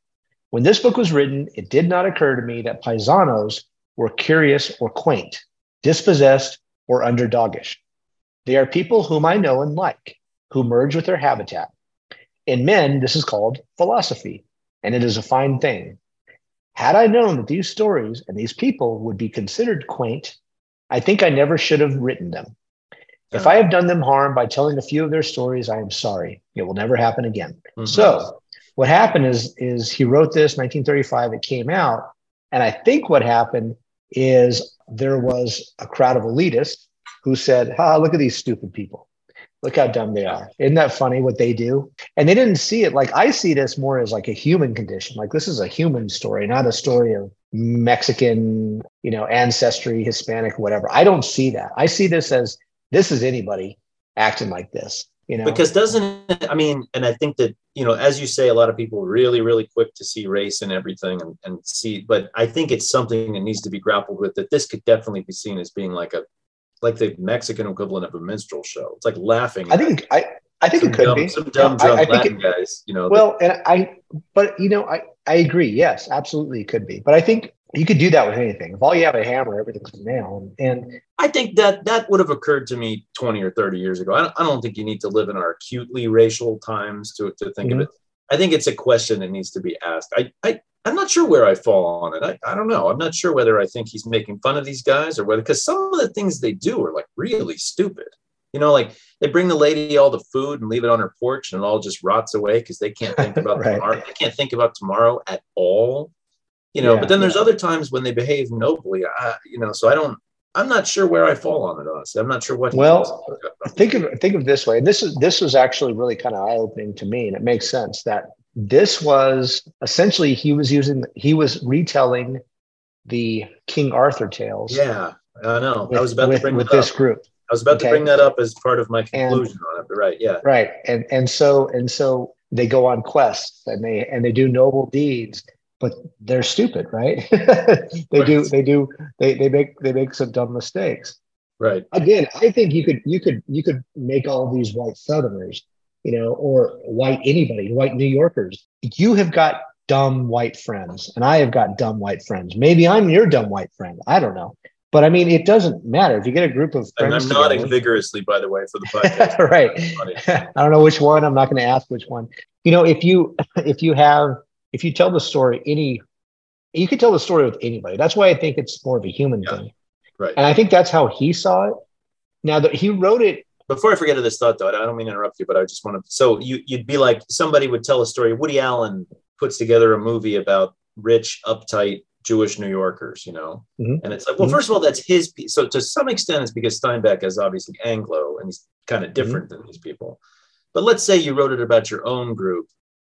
When this book was written, it did not occur to me that paisanos were curious or quaint, dispossessed or underdogish. They are people whom I know and like, who merge with their habitat. In men, this is called philosophy, and it is a fine thing. Had I known that these stories and these people would be considered quaint, I think I never should have written them. If I have done them harm by telling a few of their stories, I am sorry. It will never happen again.
Mhm.
So what happened is is he wrote this 1935 it came out and i think what happened is there was a crowd of elitists who said ah look at these stupid people. Look how dumb they are. Isn't that funny what they do? And they didn't see it. Like i see this more as like a human condition. Like this is a human story not a story of mexican you know ancestry hispanic whatever. I don't see that. I see this as this is anybody acting like this you know
because doesn't I mean, and I think that you know, as you say, a lot of people are really, really quick to see race and everything, and, and see. But I think it's something that needs to be grappled with. That this could definitely be seen as being like a, like the Mexican equivalent of a minstrel show. It's like laughing.
i think i i think it could
dumb,
be
some dumb
Yeah, I- I think
Latin
it-
guys. You know,
Well, and I, but you know, I, I agree. Yes, absolutely, it could be. But I think you could do that with anything. If all you have a hammer, everything's a nail. And
I think that that would have occurred to me 20 or 30 years ago. I don't, I don't think you need to live in our acutely racial times to, to think
Mhm.
of it. I think it's a question that needs to be asked. I, I, I'm not sure where I fall on it. I, I don't know. I'm not sure whether I think he's making fun of these guys or whether, because some of the things they do are like really stupid. You know, like they bring the lady all the food and leave it on her porch and it all just rots away because they can't think about
Right.
tomorrow. They can't think about tomorrow at all. You know,
Yeah,
but then there's
yeah.
other times when they behave nobly. I, you know, so I don't, I'm not sure where I fall on it, honestly. I'm not sure what.
Well,
uh,
think of think of this way. And this is this was actually really kind of eye opening to me, and it makes sense that this was essentially he was using he was retelling the King Arthur tales.
yeah, I know.
With,
I was about
with,
to bring
with this
up.
group.
I was about to bring that up as part of my conclusion on it. But right, yeah,
right and and so and so they go on quests and they and they do noble deeds but they're stupid right they do they do they they make they make some dumb mistakes
right.
again i think you could you could you could make all these white southerners you know or white anybody white new yorkers you have got dumb white friends and i have got dumb white friends maybe i'm your dumb white friend i don't know but i mean it doesn't matter if you get a group of
And I'm nodding
together-
vigorously, by the way, for the podcast.
right. I don't know which one. I'm not going to ask which one. You know, if you if you have if you tell the story any, you can tell the story with anybody. That's why I think it's more of a human
Yeah.
thing.
Right.
And I think that's how he saw it. Now that he wrote it
before I forget this thought, though, I don't mean to interrupt you, but I just want to. So you you'd be like somebody would tell a story. Woody Allen puts together a movie about rich, uptight Jewish New Yorkers, you know,
Mhm.
and it's like, well,
Mhm.
first of all, that's his. pe- So to some extent, it's because Steinbeck is obviously Anglo and he's kind of different than these people. But let's say you wrote it about your own group.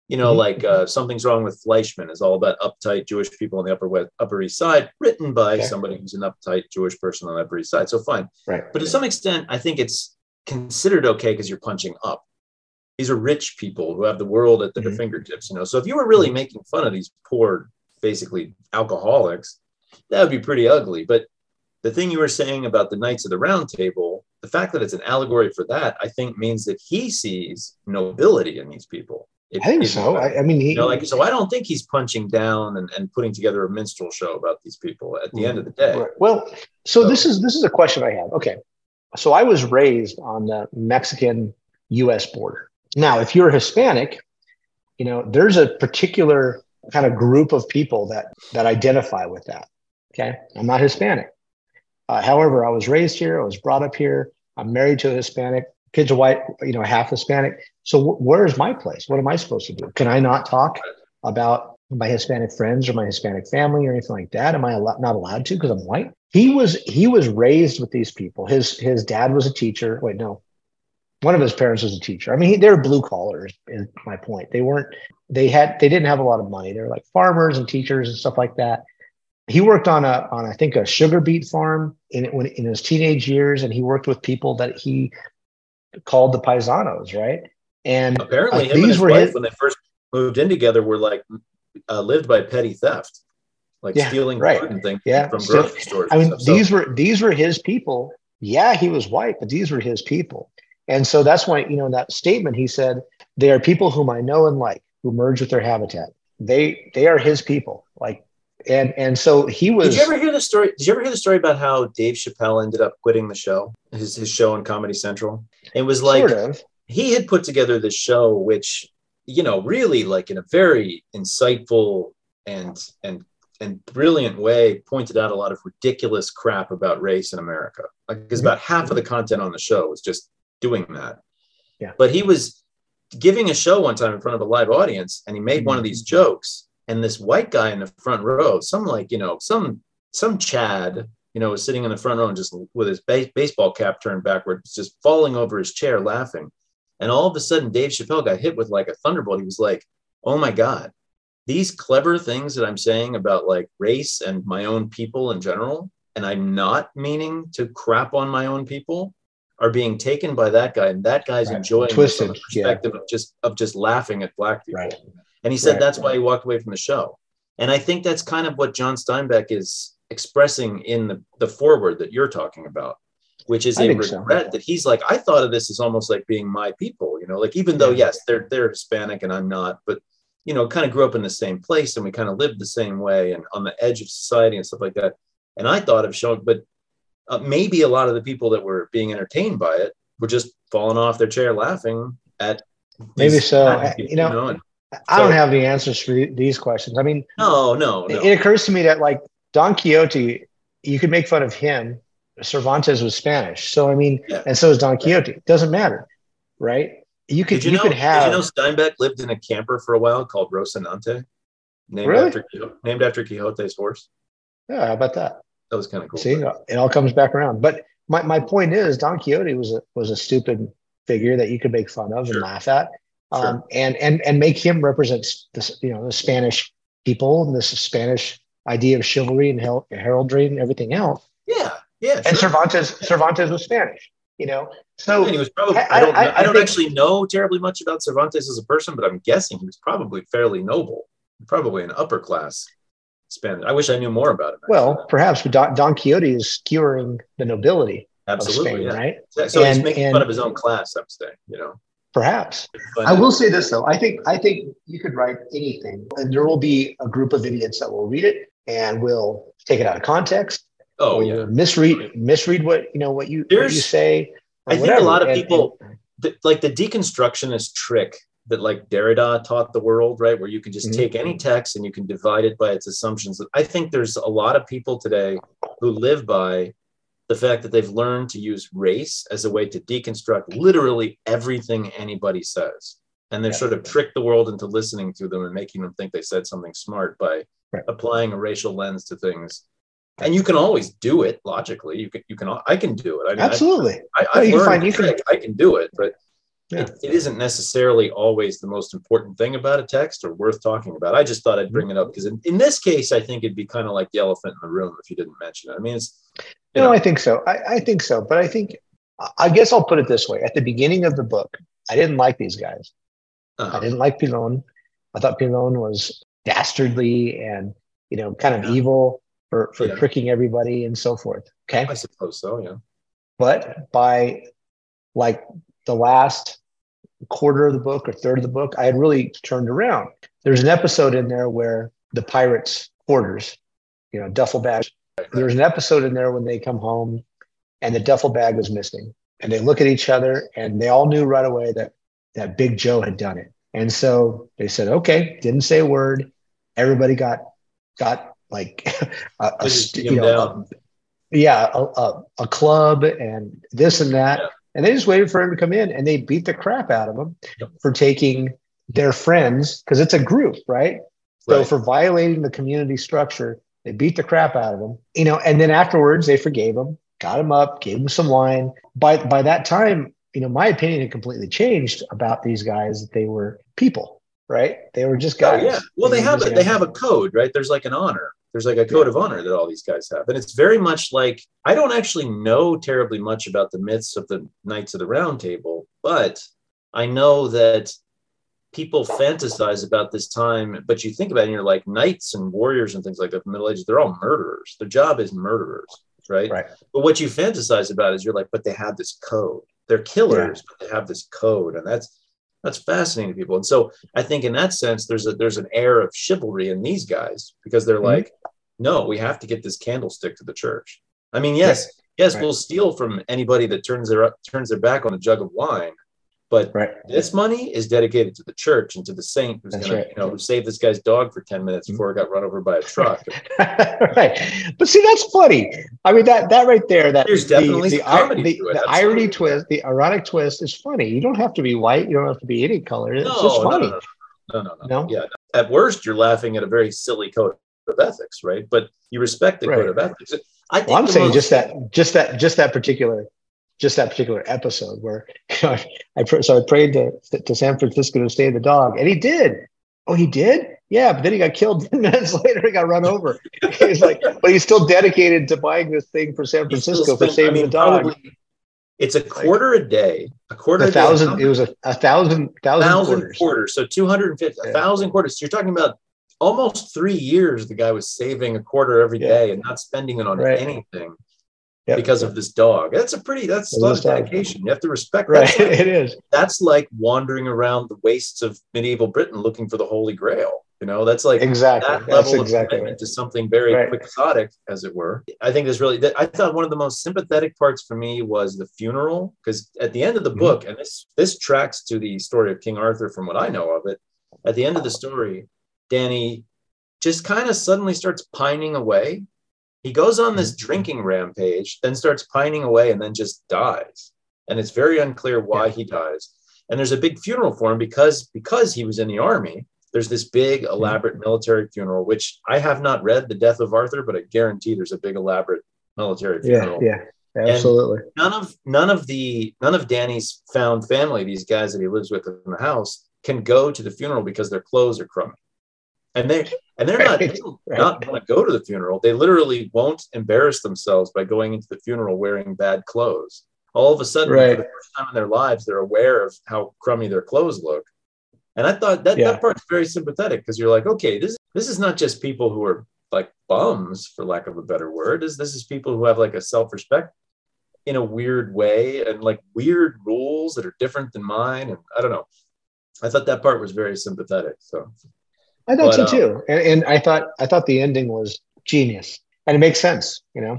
You know,
Mhm.
like uh, something's wrong with Fleischman is all about uptight Jewish people on the upper west, Upper East Side, written by
Okay.
somebody who's an uptight Jewish person on the Upper East Side. So fine.
Right.
But to some extent, I think it's considered okay because you're punching up. These are rich people who have the world at their
Mhm.
fingertips, you know. So if you were really making fun of these poor, basically alcoholics, that would be pretty ugly. But the thing you were saying about the Knights of the Round Table, the fact that it's an allegory for that, I think means that he sees nobility in these people. If-
I think
if-
so. I, I mean, he,
you know, like so I don't think he's punching down and, and putting together a minstrel show about these people at the end of the day.
Right. Well, so this is this is a question I have. Okay, so I was raised on the Mexican U.S. border. Now, if you're Hispanic, you know there's a particular kind of group of people that that identify with that. Okay, I'm not Hispanic. Uh, however, I was raised here. I was brought up here. I'm married to a Hispanic. Kids are white. You know, half Hispanic. So wh- where is my place? What am I supposed to do? Can I not talk about my Hispanic friends or my Hispanic family or anything like that? Am I allo- not allowed to because I'm white? He was he was raised with these people. His his dad was a teacher. Wait, no, one of his parents was a teacher. I mean, he, they were blue collars. Is my point. They weren't. They had. They didn't have a lot of money. They were like farmers and teachers and stuff like that. He worked on a on I think a sugar beet farm in when in his teenage years, and he worked with people that he called the paisanos, right? And
Apparently,
uh,
him and
these were his-
when they first moved in together, were like uh, lived by petty theft, like
Yeah,
stealing
right.
food and things
Yeah,
from
still-
grocery stores.
I mean,
stuff. So-
these were these were his people. Yeah, he was white, but these were his people. And so that's why, you know, in that statement he said, they are people whom I know and like, who merge with their habitat. They they are his people. Like and and so he was
Did you ever hear the story? Did you ever hear the story about how Dave Chappelle ended up quitting the show, his his show on Comedy Central? It was like
sort of
he had put together this show, which you know, really like in a very insightful and and and brilliant way, pointed out a lot of ridiculous crap about race in America. Like, because mm-hmm. about half of the content on the show was just doing that.
Yeah.
But he was giving a show one time in front of a live audience, and he made one of mm-hmm. these jokes, and this white guy in the front row, some like you know, some some Chad, you know, was sitting in the front row and just with his ba- baseball cap turned backwards, just falling over his chair laughing. And all of a sudden, Dave Chappelle got hit with like a thunderbolt. He was like, "Oh my god, these clever things that I'm saying about like race and my own people in general, and I'm not meaning to crap on my own people, are being taken by that guy, and that guy's
Right.
enjoying
Twisted,
from the
yeah.
perspective of just of just laughing at black people."
right.
And he said
Right.
that's why he walked away from the show. And I think that's kind of what John Steinbeck is expressing in the, the forward that you're talking about, which is
I
a
think so.
regret that he's like, I thought of this as almost like being my people, you know, like even though, yes, they're they're Hispanic and I'm not, but you know, kind of grew up in the same place and we kind of lived the same way and on the edge of society and stuff like that. And I thought of showing, but uh, maybe a lot of the people that were being entertained by it were just falling off their chair laughing at
Maybe so. I- you know,
and-
I don't
So-
have the answers for these questions. I mean,
no, no, no.
It occurs to me that like Don Quixote, you could make fun of him. Cervantes was Spanish, so I mean,
Yeah.
and so is Don Quixote. It doesn't matter, right? You could
Did you,
you,
know?
could have
Did you know Steinbeck lived in a camper for a while called Rocinante, named
Really?
after named after Quixote's horse?
yeah, how about that?
That was kind of cool.
See, it all comes back around. But my, my point is, Don Quixote was a was a stupid figure that you could make fun of
Sure.
and laugh at, um,
Sure.
and and and make him represent this, you know, the Spanish people and this Spanish idea of chivalry and hel- heraldry and everything else.
Yeah, yeah.
And. Cervantes Cervantes was Spanish, you know. So
And he was probably.
I-
I, don't.
I-
I,
I
don't
think-
actually know terribly much about Cervantes as a person, but I'm guessing he was probably fairly noble, probably an upper class Spanish. I wish I knew more about him. actually.
Well, perhaps, but Don, Don Quixote is skewering the nobility
absolutely,
of Spain,
yeah.
right?
So he's
And-
making
and-
fun of his own class. I'm saying, you know.
Perhaps.
But-
I will say this though. I think I think you could write anything, and there will be a group of idiots that will read it and will take it out of context.
Oh
or
yeah.
misread misread what you know what you what you say. or
I think a lot of
And-
people, the, like the deconstructionist trick that like Derrida taught the world, right? Where you can just
Mhm.
take any text and you can divide it by its assumptions. I think there's a lot of people today who live by the fact that they've learned to use race as a way to deconstruct literally everything anybody says. And they've
Yeah.
sort of tricked the world into listening to them and making them think they said something smart by
Right.
applying a racial lens to things. And you can always do it logically. You can, you can, I can do it. I mean,
Absolutely.
I, I,
you
learned
can find- you can-
I can do it, but
Yeah.
it, it isn't necessarily always the most important thing about a text or worth talking about. I just thought I'd bring it up because in, in this case, I think it'd be kind of like the elephant in the room if you didn't mention it. I mean, it's you
No,
know,
I think so. I, I think so. But I think, I guess I'll put it this way. At the beginning of the book, I didn't like these guys. I
uh,
didn't like Pilon. I thought Pilon was dastardly and, you know, kind of
Yeah.
evil for, for
Yeah.
tricking everybody and so forth. Okay.
I suppose so. Yeah.
But by like the last quarter of the book or third of the book, I had really turned around. There's an episode in there where the pirates' quarters, you know, duffel bag. There's an episode in there when they come home and the duffel bag was missing. And they look at each other and they all knew right away that that Big Joe had done it. And so they said, okay, didn't say a word. Everybody got got like a, a
They just
st-
beat
you know, a- yeah, a, a, a club and this and that.
Yeah.
And they just waited for him to come in and they beat the crap out of him
Yep.
for taking their friends, because it's a group, right? So
Right.
for violating the community structure, they beat the crap out of him, you know, and then afterwards they forgave him, got him up, gave him some wine. By by that time, you know, my opinion had completely changed about these guys that they were people, right? They were just
Oh,
guys.
yeah. Well, they
were
have a, they have a code, right? There's like an honor. There's like a code
Yeah.
of honor that all these guys have, and it's very much like I don't actually know terribly much about the myths of the Knights of the Round Table, but I know that people fantasize about this time. But you think about it, and you're like knights and warriors and things like that. from The Middle Ages, they're all murderers. Their job is murderers, right?
Right.
But what you fantasize about is you're like, but they have this code. They're killers, but they have this code, and that's that's fascinating to people. And so I think in that sense, there's a there's an air of chivalry in these guys because they're
Mhm.
like, no, we have to get this candlestick to the church. I mean, yes, yes,
Right.
we'll steal from anybody that turns their turns their back on a jug of wine, but
Right.
this money is dedicated to the church and to the saint who's
That's
gonna, you know, who saved this guy's dog for 10 minutes
Mhm.
before it got run over by a truck.
right. But see, that's funny. I mean, that that right there, that
There's
the,
definitely
the, the, the
absolutely.
irony twist, the ironic twist is funny. You don't have to be white. You don't have to be any color. It's
No,
just
no,
funny.
no, no, no, no,
No?
Yeah. At worst, you're laughing at a very silly code of ethics, right? But you respect the
Right.
code of ethics. I think
Well, I'm saying
most-
just that, just that, just that particular, just that particular episode where you know, I pr- so I prayed to to San Francisco to save the dog, and he did. Oh, he did. Yeah, but then he got killed ten minutes later. He got run over. He's like, but he's still dedicated to buying this thing for San Francisco for saving
I mean,
the dog.
probably- It's a quarter a day. A quarter
A
a day.
thousand. It was a, a thousand thousand
thousand
quarters.
quarters. So 250,
Yeah.
a thousand quarters. So you're talking about almost three years the guy was saving a quarter every
Yeah.
day and not spending it on
Right.
anything
Yep.
because of this dog. That's a pretty, that's a lot of dedication. You have to respect
Right.
that.
It is.
That's like wandering around the wastes of medieval Britain looking for the Holy Grail. You know, that's like
Exactly.
that
That's
level of
exactly
commitment
right.
to something very
Right.
quixotic, as it were. I think there's really. that- I thought one of the most sympathetic parts for me was the funeral, because at the end of the
Mhm.
book, and this this tracks to the story of King Arthur from what I know of it. At the end of the story, Danny just kind of suddenly starts pining away. He goes on this
Mhm.
drinking rampage, then starts pining away, and then just dies. And it's very unclear why
Yeah.
he dies. And there's a big funeral for him because because he was in the army there's this big elaborate military funeral which i have not read the death of arthur but i guarantee there's a big elaborate military funeral
Yeah. yeah, Absolutely.
none of none of the none of danny's found family these guys that he lives with in the house can go to the funeral because their clothes are crummy and they and they're not, they
Right,
not want to go to the funeral they literally won't embarrass themselves by going into the funeral wearing bad clothes all of a sudden
Right.
for the first time in their lives they're aware of how crummy their clothes look and I thought that
Yeah.
that part's very sympathetic because you're like, okay, this this is not just people who are like bums, for lack of a better word. This this is people who have like a self respect in a weird way and like weird rules that are different than mine. And I don't know. I thought that part was very sympathetic. So
I thought
But,
so
um,
too, and, and I thought I thought the ending was genius, and it makes sense. You know,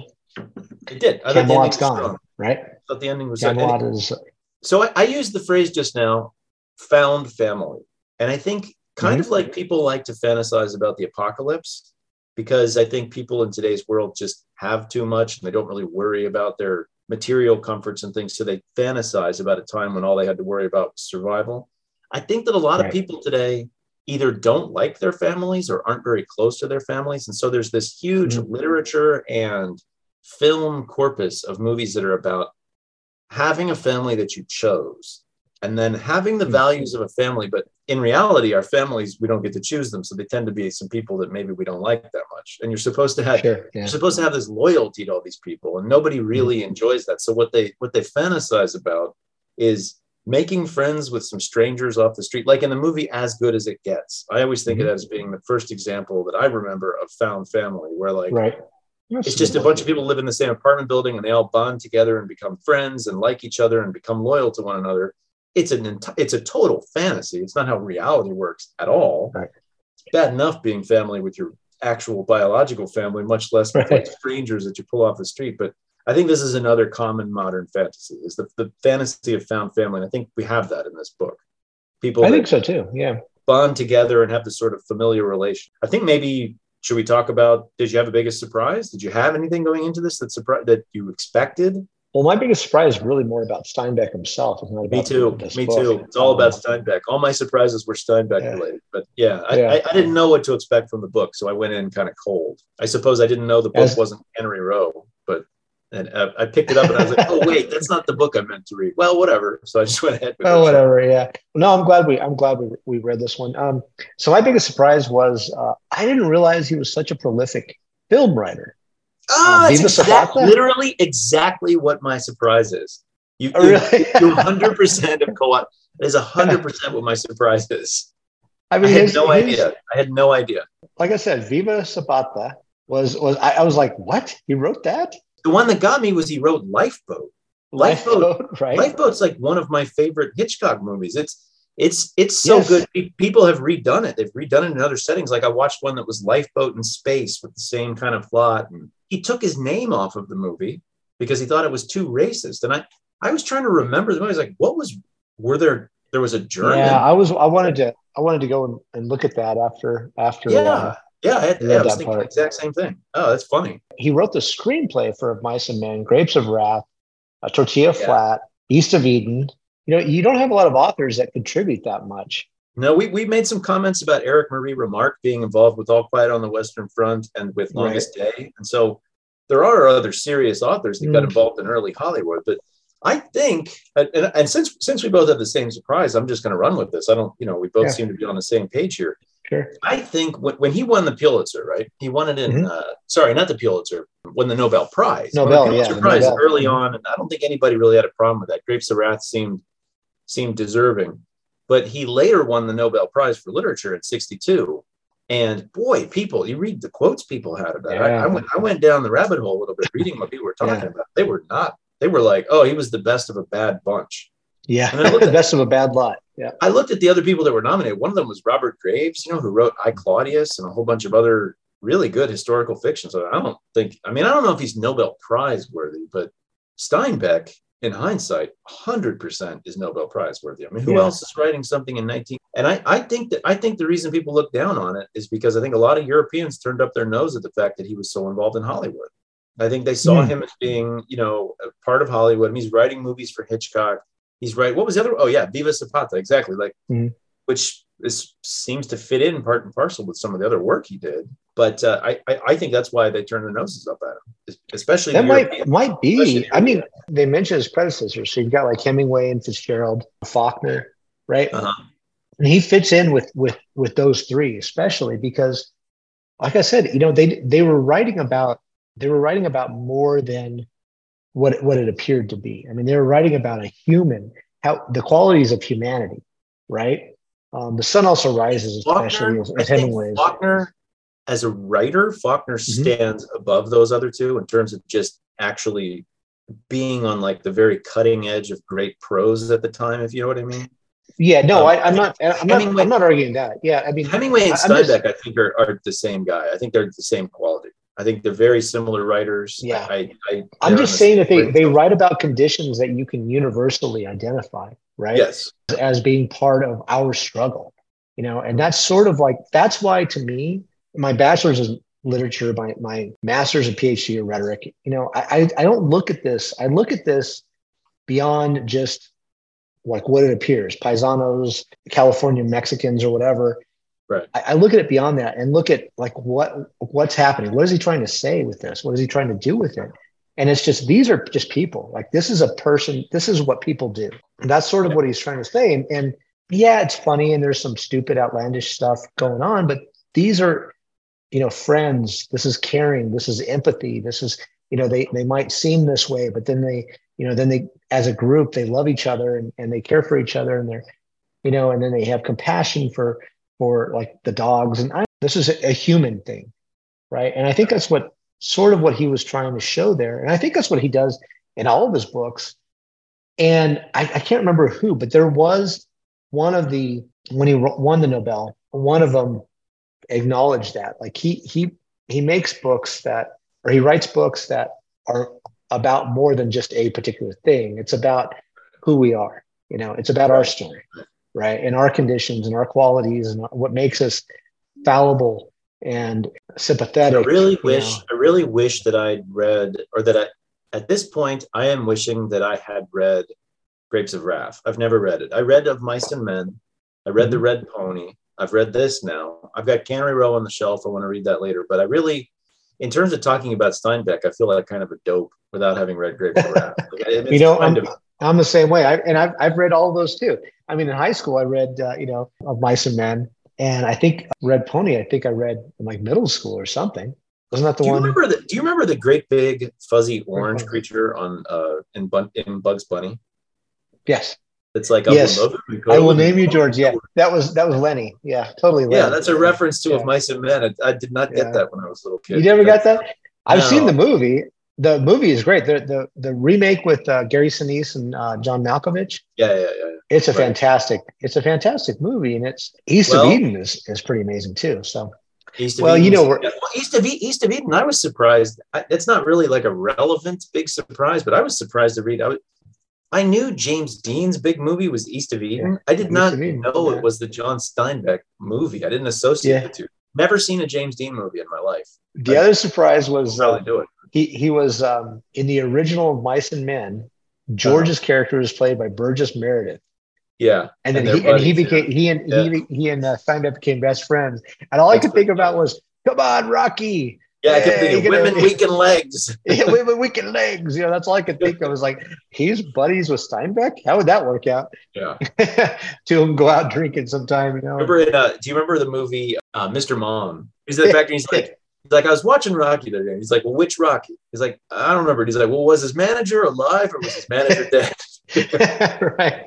it did. I ending
gone,
strong.
right?
I thought the ending was
Camelot is
so I, I used the phrase just now found family and i think kind of like people like to fantasize about the apocalypse because i think people in today's world just have too much and they don't really worry about their material comforts and things. So they fantasize about a time when all they had to worry about was survival. I think that a lot right. of people today either don't like their families or aren't very close to their families. And so there's this huge mm-hmm. literature and film corpus of movies that are about having a family that you chose and then having the hmm. values of a family but in reality our families we don't get to choose them so they tend to be some people that maybe we don't like that much and you're supposed to have sure, yeah. you're supposed to have this loyalty to all these people and nobody hmm. really mm-hmm. enjoys that so what they what they fantasize about is making friends with some strangers off the street like in the movie as good as it gets i always think mm-hmm. of it as being the first example that i remember of found family where like
right
it's just a bunch of people live in the same apartment building and they all bond together and become friends and like each other and become loyal to one another it's an enti- it's a total fantasy. It's not how reality works at all. Right. It's bad enough being family with your actual biological family, much less right. like strangers that you pull off the street. But I think this is another common modern fantasy is the, the fantasy of found family. And I think we have that in this book. People
I think so too. Yeah.
Bond together and have this sort of familiar relation. I think maybe should we talk about did you have a biggest surprise? Did you have anything going into this that surprised that you expected?
Well, my biggest surprise is really more about Steinbeck himself.
It's not about me too. Me book. too. It's all about Steinbeck. All my surprises were Steinbeck yeah. related. But yeah, I, yeah. I, I, didn't know what to expect from the book, so I went in kind of cold. I suppose I didn't know the book As, wasn't Cannery Row, but and uh, I picked it up and I was like, oh wait, that's not the book I meant to read. Well, whatever. So I just went ahead.
oh, whatever. Yeah. No, I'm glad we I'm glad we, we read this one. Um, so my biggest surprise was uh, I didn't realize he was such a prolific film writer.
Oh, uh, exact, literally exactly what my surprise is. You, oh, really? you 100% of co op. That is 100% what my surprise is. I mean, I had his, no his, idea. I had no idea.
Like I said, Viva Zapata was, was I, I, was like, what? He wrote that?
The one that got me was he wrote Lifeboat. Lifeboat, Lifeboat right? Lifeboat's like one of my favorite Hitchcock movies. It's it's it's so yes. good. People have redone it. They've redone it in other settings. Like I watched one that was Lifeboat in space with the same kind of plot. And he took his name off of the movie because he thought it was too racist. And I I was trying to remember the movie. I was like, what was were there there was a German?
Yeah, I was I wanted to I wanted to go and, and look at that after after
yeah. Uh, yeah, I, had, yeah, I was thinking part. the exact same thing. Oh, that's funny.
He wrote the screenplay for Of Mice and Men, Grapes of Wrath, a Tortilla yeah. Flat, East of Eden, you know, you don't have a lot of authors that contribute that much.
No, we, we made some comments about Erich Maria Remarque being involved with All Quiet on the Western Front and with Longest right. Day. And so there are other serious authors that mm. got involved in early Hollywood. But I think, and, and, since since we both have the same surprise, I'm just going to run with this. I don't, you know, we both yeah. seem to be on the same page here.
Sure.
I think when, when he won the Pulitzer, right? He won it in, mm-hmm. uh, sorry, not the Pulitzer, won the Nobel Prize.
Nobel, yeah.
Prize Nobel. early on. And I don't think anybody really had a problem with that. Grapes of Wrath seemed seemed deserving. But he later won the Nobel Prize for Literature at 62. And boy, people, you read the quotes people had about yeah. I, I, went, I went down the rabbit hole a little bit reading what people were talking yeah. about. They were not, they were like, oh, he was the best of a bad bunch.
Yeah, the best of a bad lot. Yeah.
I looked at the other people that were nominated. One of them was Robert Graves, you know, who wrote I Claudius and a whole bunch of other really good historical fiction. So I don't think, I mean, I don't know if he's Nobel Prize worthy, but Steinbeck in hindsight, 100% is Nobel Prize worthy. I mean, who yeah. else is writing something in 19? And I, I think that I think the reason people look down on it is because I think a lot of Europeans turned up their nose at the fact that he was so involved in Hollywood. I think they saw mm. him as being, you know, part of Hollywood. I mean, he's writing movies for Hitchcock. He's right. What was the other? Oh yeah, Viva Zapata. Exactly. Like, mm. which this seems to fit in part and parcel with some of the other work he did. But uh, I, I think that's why they turn their noses up at him, especially
that might might be. I mean, they mentioned his predecessors, so you've got like Hemingway and Fitzgerald, Faulkner, right? Uh-huh. And he fits in with with with those three, especially because, like I said, you know, they they were writing about they were writing about more than what what it appeared to be. I mean, they were writing about a human, how the qualities of humanity, right? Um, the sun also rises, especially Faulkner, as, Hemingway.
Faulkner, as a writer, Faulkner mm-hmm. stands above those other two in terms of just actually being on like the very cutting edge of great prose at the time, if you know what I mean.
Yeah, no, um, I, am not. I'm not, I'm not arguing that. Yeah, I mean,
Hemingway and Steinbeck, just, I think, are, are the same guy. I think they're the same quality. I think they're very similar writers.
Yeah, I, I, am just saying that they, they write about conditions that you can universally identify, right?
Yes,
as being part of our struggle, you know, and that's sort of like that's why to me, my bachelor's is literature, my my master's and PhD in rhetoric, you know, I I don't look at this. I look at this beyond just like what it appears, paisanos, California Mexicans, or whatever.
Right.
I, I look at it beyond that and look at like what what's happening. What is he trying to say with this? What is he trying to do with it? And it's just these are just people. Like this is a person. This is what people do. And that's sort of what he's trying to say. And, and yeah, it's funny and there's some stupid, outlandish stuff going on, but these are, you know, friends. This is caring. This is empathy. This is, you know, they they might seem this way, but then they, you know, then they as a group they love each other and, and they care for each other and they're, you know, and then they have compassion for for like the dogs. And I, this is a, a human thing, right? And I think that's what sort of what he was trying to show there. And I think that's what he does in all of his books. And I, I can't remember who, but there was one of the when he won the Nobel, one of them acknowledged that. Like he he he makes books that or he writes books that are about more than just a particular thing. It's about who we are. You know, it's about our story, right? And our conditions and our qualities and what makes us fallible and sympathetic.
I really wish know. I really wish that I'd read or that I at this point I am wishing that I had read Grapes of Wrath. I've never read it. I read Of Mice and Men. I read The mm-hmm. Red Pony. I've read this now. I've got Cannery Row on the shelf. I want to read that later. But I really, in terms of talking about Steinbeck, I feel like kind of a dope without having read Grapes of Wrath.
you know, I'm, of, I'm, the same way. I, and I've, I've read all of those too. I mean, in high school, I read, uh, you know, Of Mice and Men. And I think Red Pony, I think I read in like middle school or something. Wasn't that the
do
one?
You remember the, do you remember the great big fuzzy orange creature on uh in, Bun- in Bugs Bunny?
Yes.
It's like
yes. I will name you George. Yeah, that was that was Lennie. Yeah, totally. Lennie.
Yeah, that's a reference to yeah. of mice and men. I, I did not get yeah. that when I was a little kid.
You never got that? I've no. seen the movie. The movie is great. The the the remake with uh, Gary Sinise and uh, John Malkovich.
Yeah, yeah, yeah.
It's a right. fantastic. It's a fantastic movie, and it's East well, of Eden is is pretty amazing too. So.
East of well, Eden, you know, well, East of East of Eden. I was surprised. I, it's not really like a relevant big surprise, but I was surprised to read. I was, I knew James Dean's big movie was East of Eden. Yeah. I did East not know yeah. it was the John Steinbeck movie. I didn't associate the two. Never seen a James Dean movie in my life.
The I, other surprise was uh, do it. He he was um, in the original of Mice and Men. George's uh-huh. character was played by Burgess Meredith.
Yeah,
and then and he, and he became he and he he and uh, Steinbeck became best friends. And all That's I could think about was, "Come on, Rocky."
Yeah, I kept thinking women know, weaken legs.
yeah, women weaken legs. You know, that's all I could think of. Was like he's buddies with Steinbeck. How would that work out?
Yeah,
to him go out drinking sometime. You know.
Remember? In, uh, do you remember the movie uh, Mr. Mom? He's the fact he's like. Like, I was watching Rocky the other day. He's like, well, which Rocky? He's like, I don't remember. He's like, well, was his manager alive or was his manager
dead? right,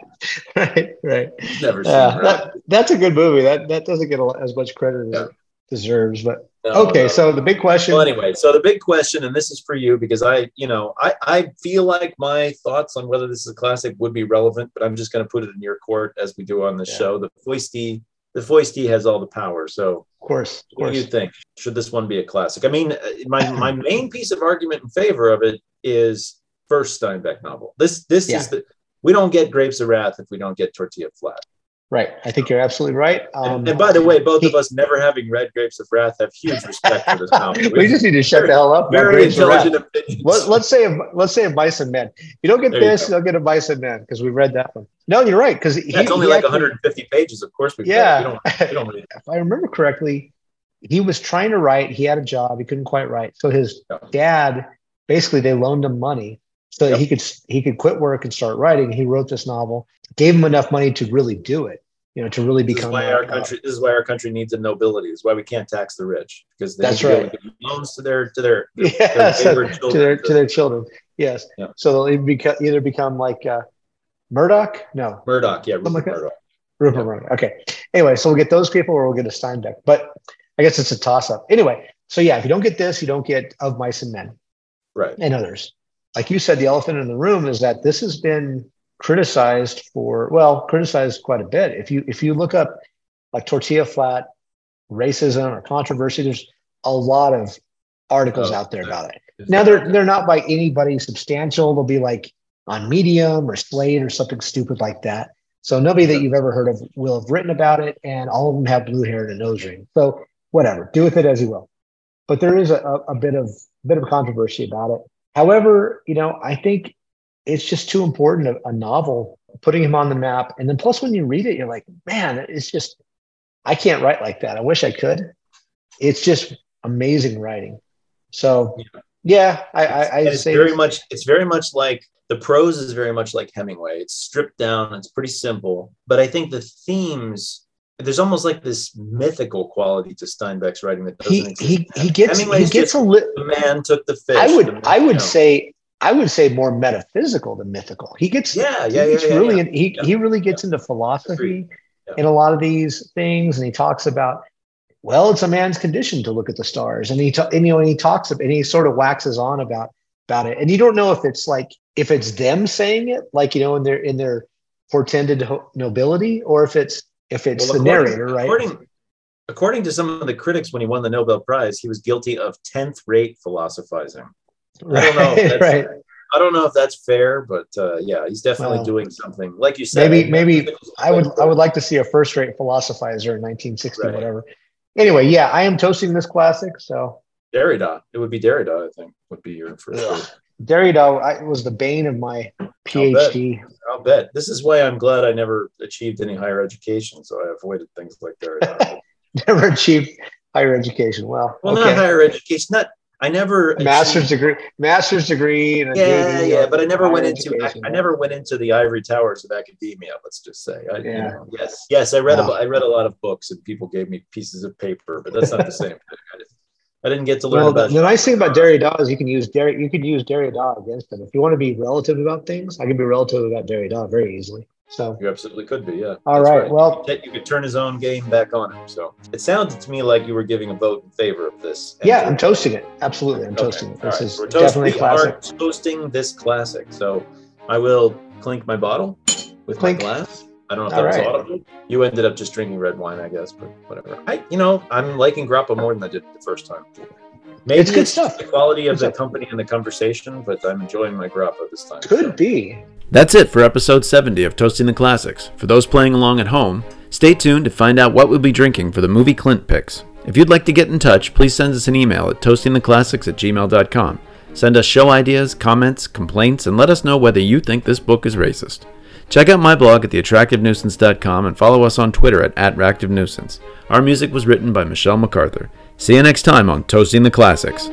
right, right.
Never seen uh,
that, That's a good movie. That that doesn't get as much credit as yeah. it deserves, but no, okay, no. so the big question.
Well, anyway, so the big question, and this is for you because I, you know, I, I feel like my thoughts on whether this is a classic would be relevant, but I'm just going to put it in your court as we do on the yeah. show. The foisty, the foisty has all the power. So,
of course, of
what do you think? Should this one be a classic? I mean, uh, my my main piece of argument in favor of it is first Steinbeck novel. This this yeah. is the we don't get Grapes of Wrath if we don't get Tortilla Flat.
Right. I think you're absolutely right.
Um, and, and, by the way, both of us never having read Grapes of Wrath have huge respect for this novel.
we just need to shut the hell up.
Very intelligent opinions.
Let, us say a, let's say a Bison Man. You don't get there this, you will get a Bison Man because we read that one. No, you're right because
yeah, it's only like actually, 150 pages. Of course, we
yeah. We don't, we don't if I remember correctly, he was trying to write. He had a job. He couldn't quite write. So his yeah. dad basically they loaned him money so yep. he could he could quit work and start writing. He wrote this novel. Gave him enough money to really do it you know, to really become.
This is why our country. This is why our country needs a nobility. This is why we can't tax the rich because
they that's right.
loans to their to their,
their, so, to their to their children. Yes. Yeah. So they'll beca- either become like uh, Murdoch. No.
Murdoch. Yeah. Rupert
Murdoch. Rupert yeah. Murdoch. Okay. Anyway, so we'll get those people, or we'll get a Steinbeck. But I guess it's a toss up. Anyway, so yeah, if you don't get this, you don't get Of Mice and Men.
Right.
And others. Like you said, the elephant in the room is that this has been criticized for well criticized quite a bit. If you if you look up like tortilla flat racism or controversy there's a lot of articles oh, out there about it. Now they're they're not by anybody substantial. They'll be like on medium or slate or something stupid like that. So nobody that you've ever heard of will have written about it and all of them have blue hair and a nose ring. So whatever do with it as you will. But there is a, a bit of a bit of controversy about it. However, you know, I think it's just too important a, a novel putting him on the map, and then plus when you read it, you're like, man, it's just I can't write like that. I wish I could. It's just amazing writing. So yeah, I, I, I
it's
say
very much. It's very much like the prose is very much like Hemingway. It's stripped down. It's pretty simple, but I think the themes. There's almost like this mythical quality to Steinbeck's writing that doesn't
he
exist.
he he gets he gets
just
a li-
the man took the fish.
I would
man-
I
you
would
know.
say I would say more metaphysical than mythical. He gets
Yeah, yeah, yeah,
gets
yeah,
really
yeah.
in- he he really gets into philosophy in a lot of these things, and he talks about well, it's a man's condition to look at the stars, and he ta- and you know and he talks and he sort of waxes on about about it, and you don't know if it's like if it's them saying it, like you know in their in their portended ho- nobility, or if it's if it's
Well,
the
according-
narrator, right?
According, according to some of the critics, when he won the Nobel Prize, he was guilty of tenth rate philosophizing. I don't know if
right,
that's-
right.
I don't know if that's fair, but uh, yeah, he's definitely
Well,
doing something. Like you said,
maybe maybe I would. I would like to see a first rate philosophizer in 1960
Right.
whatever. Anyway, yeah, I am toasting this classic. So
Derrida. It would be Derrida, I think, would be your first.
Derrida I, was the bane of my PhD.
I'll bet. This is why I'm glad I never achieved any higher education, so I avoided things like Derrida.
Never achieved higher education. Well,
well,
okay.
not higher education. Not. I never
master's
achieved-
degree, master's degree, and
Yeah,
JD
yeah, but I never went into. I. I never went into the ivory towers of academia. Let's just say. I, you
Yeah.
know, yes, yes. I read.
Wow.
A, I read a lot of books, and people gave me pieces of paper, but that's not the same thing. I didn't, I didn't get to learn
Well,
about.
the nice thing about Derrida is you can use Derrida, you can use Derrida against him. If you want to be relative about things, I can be relative about Derrida very easily. So,
You absolutely could be. Yeah.
All
right,
right. Well,
you could turn his own game back on him. So it sounded to me like you were giving a vote in favor of this.
yeah. I'm toasting it. Absolutely, I'm
Okay,
toasting it. This
right.
is
We're toast-
definitely a
we
classic.
are toasting this classic. So I will clink my bottle with
Clink.
my glass. I don't know if
All
that
right.
was audible. You ended up just drinking red wine, I guess, but whatever. I, you know, I'm liking grappa more than I did the first time. Maybe
It's good stuff.
The quality of
Good
the
stuff.
company and the conversation, but I'm enjoying my grappa this time.
Could be.
That's it for episode 70 of Toasting the Classics. For those playing along at home, stay tuned to find out what we'll be drinking for the movie Clint picks. If you'd like to get in touch, please send us an email at toastingtheclassics at gmail.com. Send us show ideas, comments, complaints, and let us know whether you think this book is racist. Check out my blog at theattractivenuisance.com and follow us on Twitter at, attractivenuisance. Our music was written by Michelle MacArthur. See you next time on Toasting the Classics.